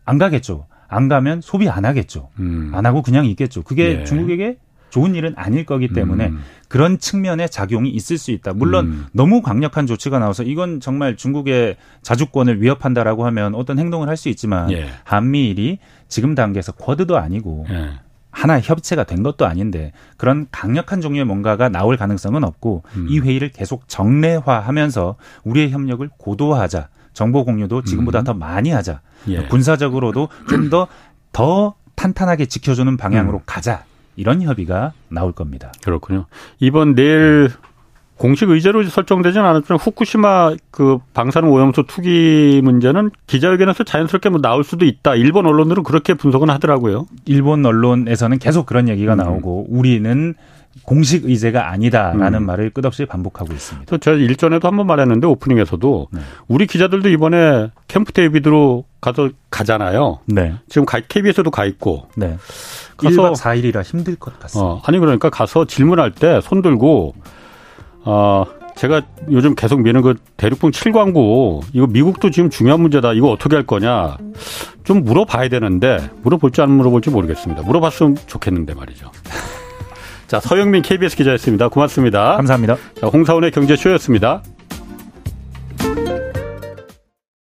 안 가겠죠. 안 가면 소비 안 하겠죠. 음. 안 하고 그냥 있겠죠. 그게 예. 중국에게 좋은 일은 아닐 거기 때문에 음. 그런 측면의 작용이 있을 수 있다. 물론 음. 너무 강력한 조치가 나와서 이건 정말 중국의 자주권을 위협한다라고 하면 어떤 행동을 할 수 있지만 예. 한미일이 지금 단계에서 쿼드도 아니고 예. 하나의 협체가 된 것도 아닌데 그런 강력한 종류의 뭔가가 나올 가능성은 없고 음. 이 회의를 계속 정례화하면서 우리의 협력을 고도화하자. 정보 공유도 지금보다 음. 더 많이 하자. 예. 군사적으로도 좀 더더 더 탄탄하게 지켜주는 방향으로 음. 가자. 이런 협의가 나올 겁니다. 그렇군요. 이번 내일 공식 의제로 설정되지는 않았지만 후쿠시마 그 방사능 오염수 투기 문제는 기자회견에서 자연스럽게 뭐 나올 수도 있다. 일본 언론들은 그렇게 분석은 하더라고요. 일본 언론에서는 계속 그런 얘기가 음. 나오고 우리는 공식 의제가 아니다라는 음. 말을 끝없이 반복하고 있습니다. 제가 일전에도 한 번 말했는데 오프닝에서도 네. 우리 기자들도 이번에 캠프 데이비드로 가서 가잖아요. 네. 지금 가, KBS도 가 있고. 네. 가서 1박 4일이라 힘들 것 같습니다. 어, 아니 그러니까 가서 질문할 때 손 들고 어 제가 요즘 계속 미는 그 대륙붕 7광구 이거 미국도 지금 중요한 문제다. 이거 어떻게 할 거냐 좀 물어봐야 되는데 물어볼지 안 물어볼지 모르겠습니다. 물어봤으면 좋겠는데 말이죠. 자 서영민 KBS 기자였습니다. 고맙습니다. 감사합니다. 자, 홍사원의 경제쇼였습니다.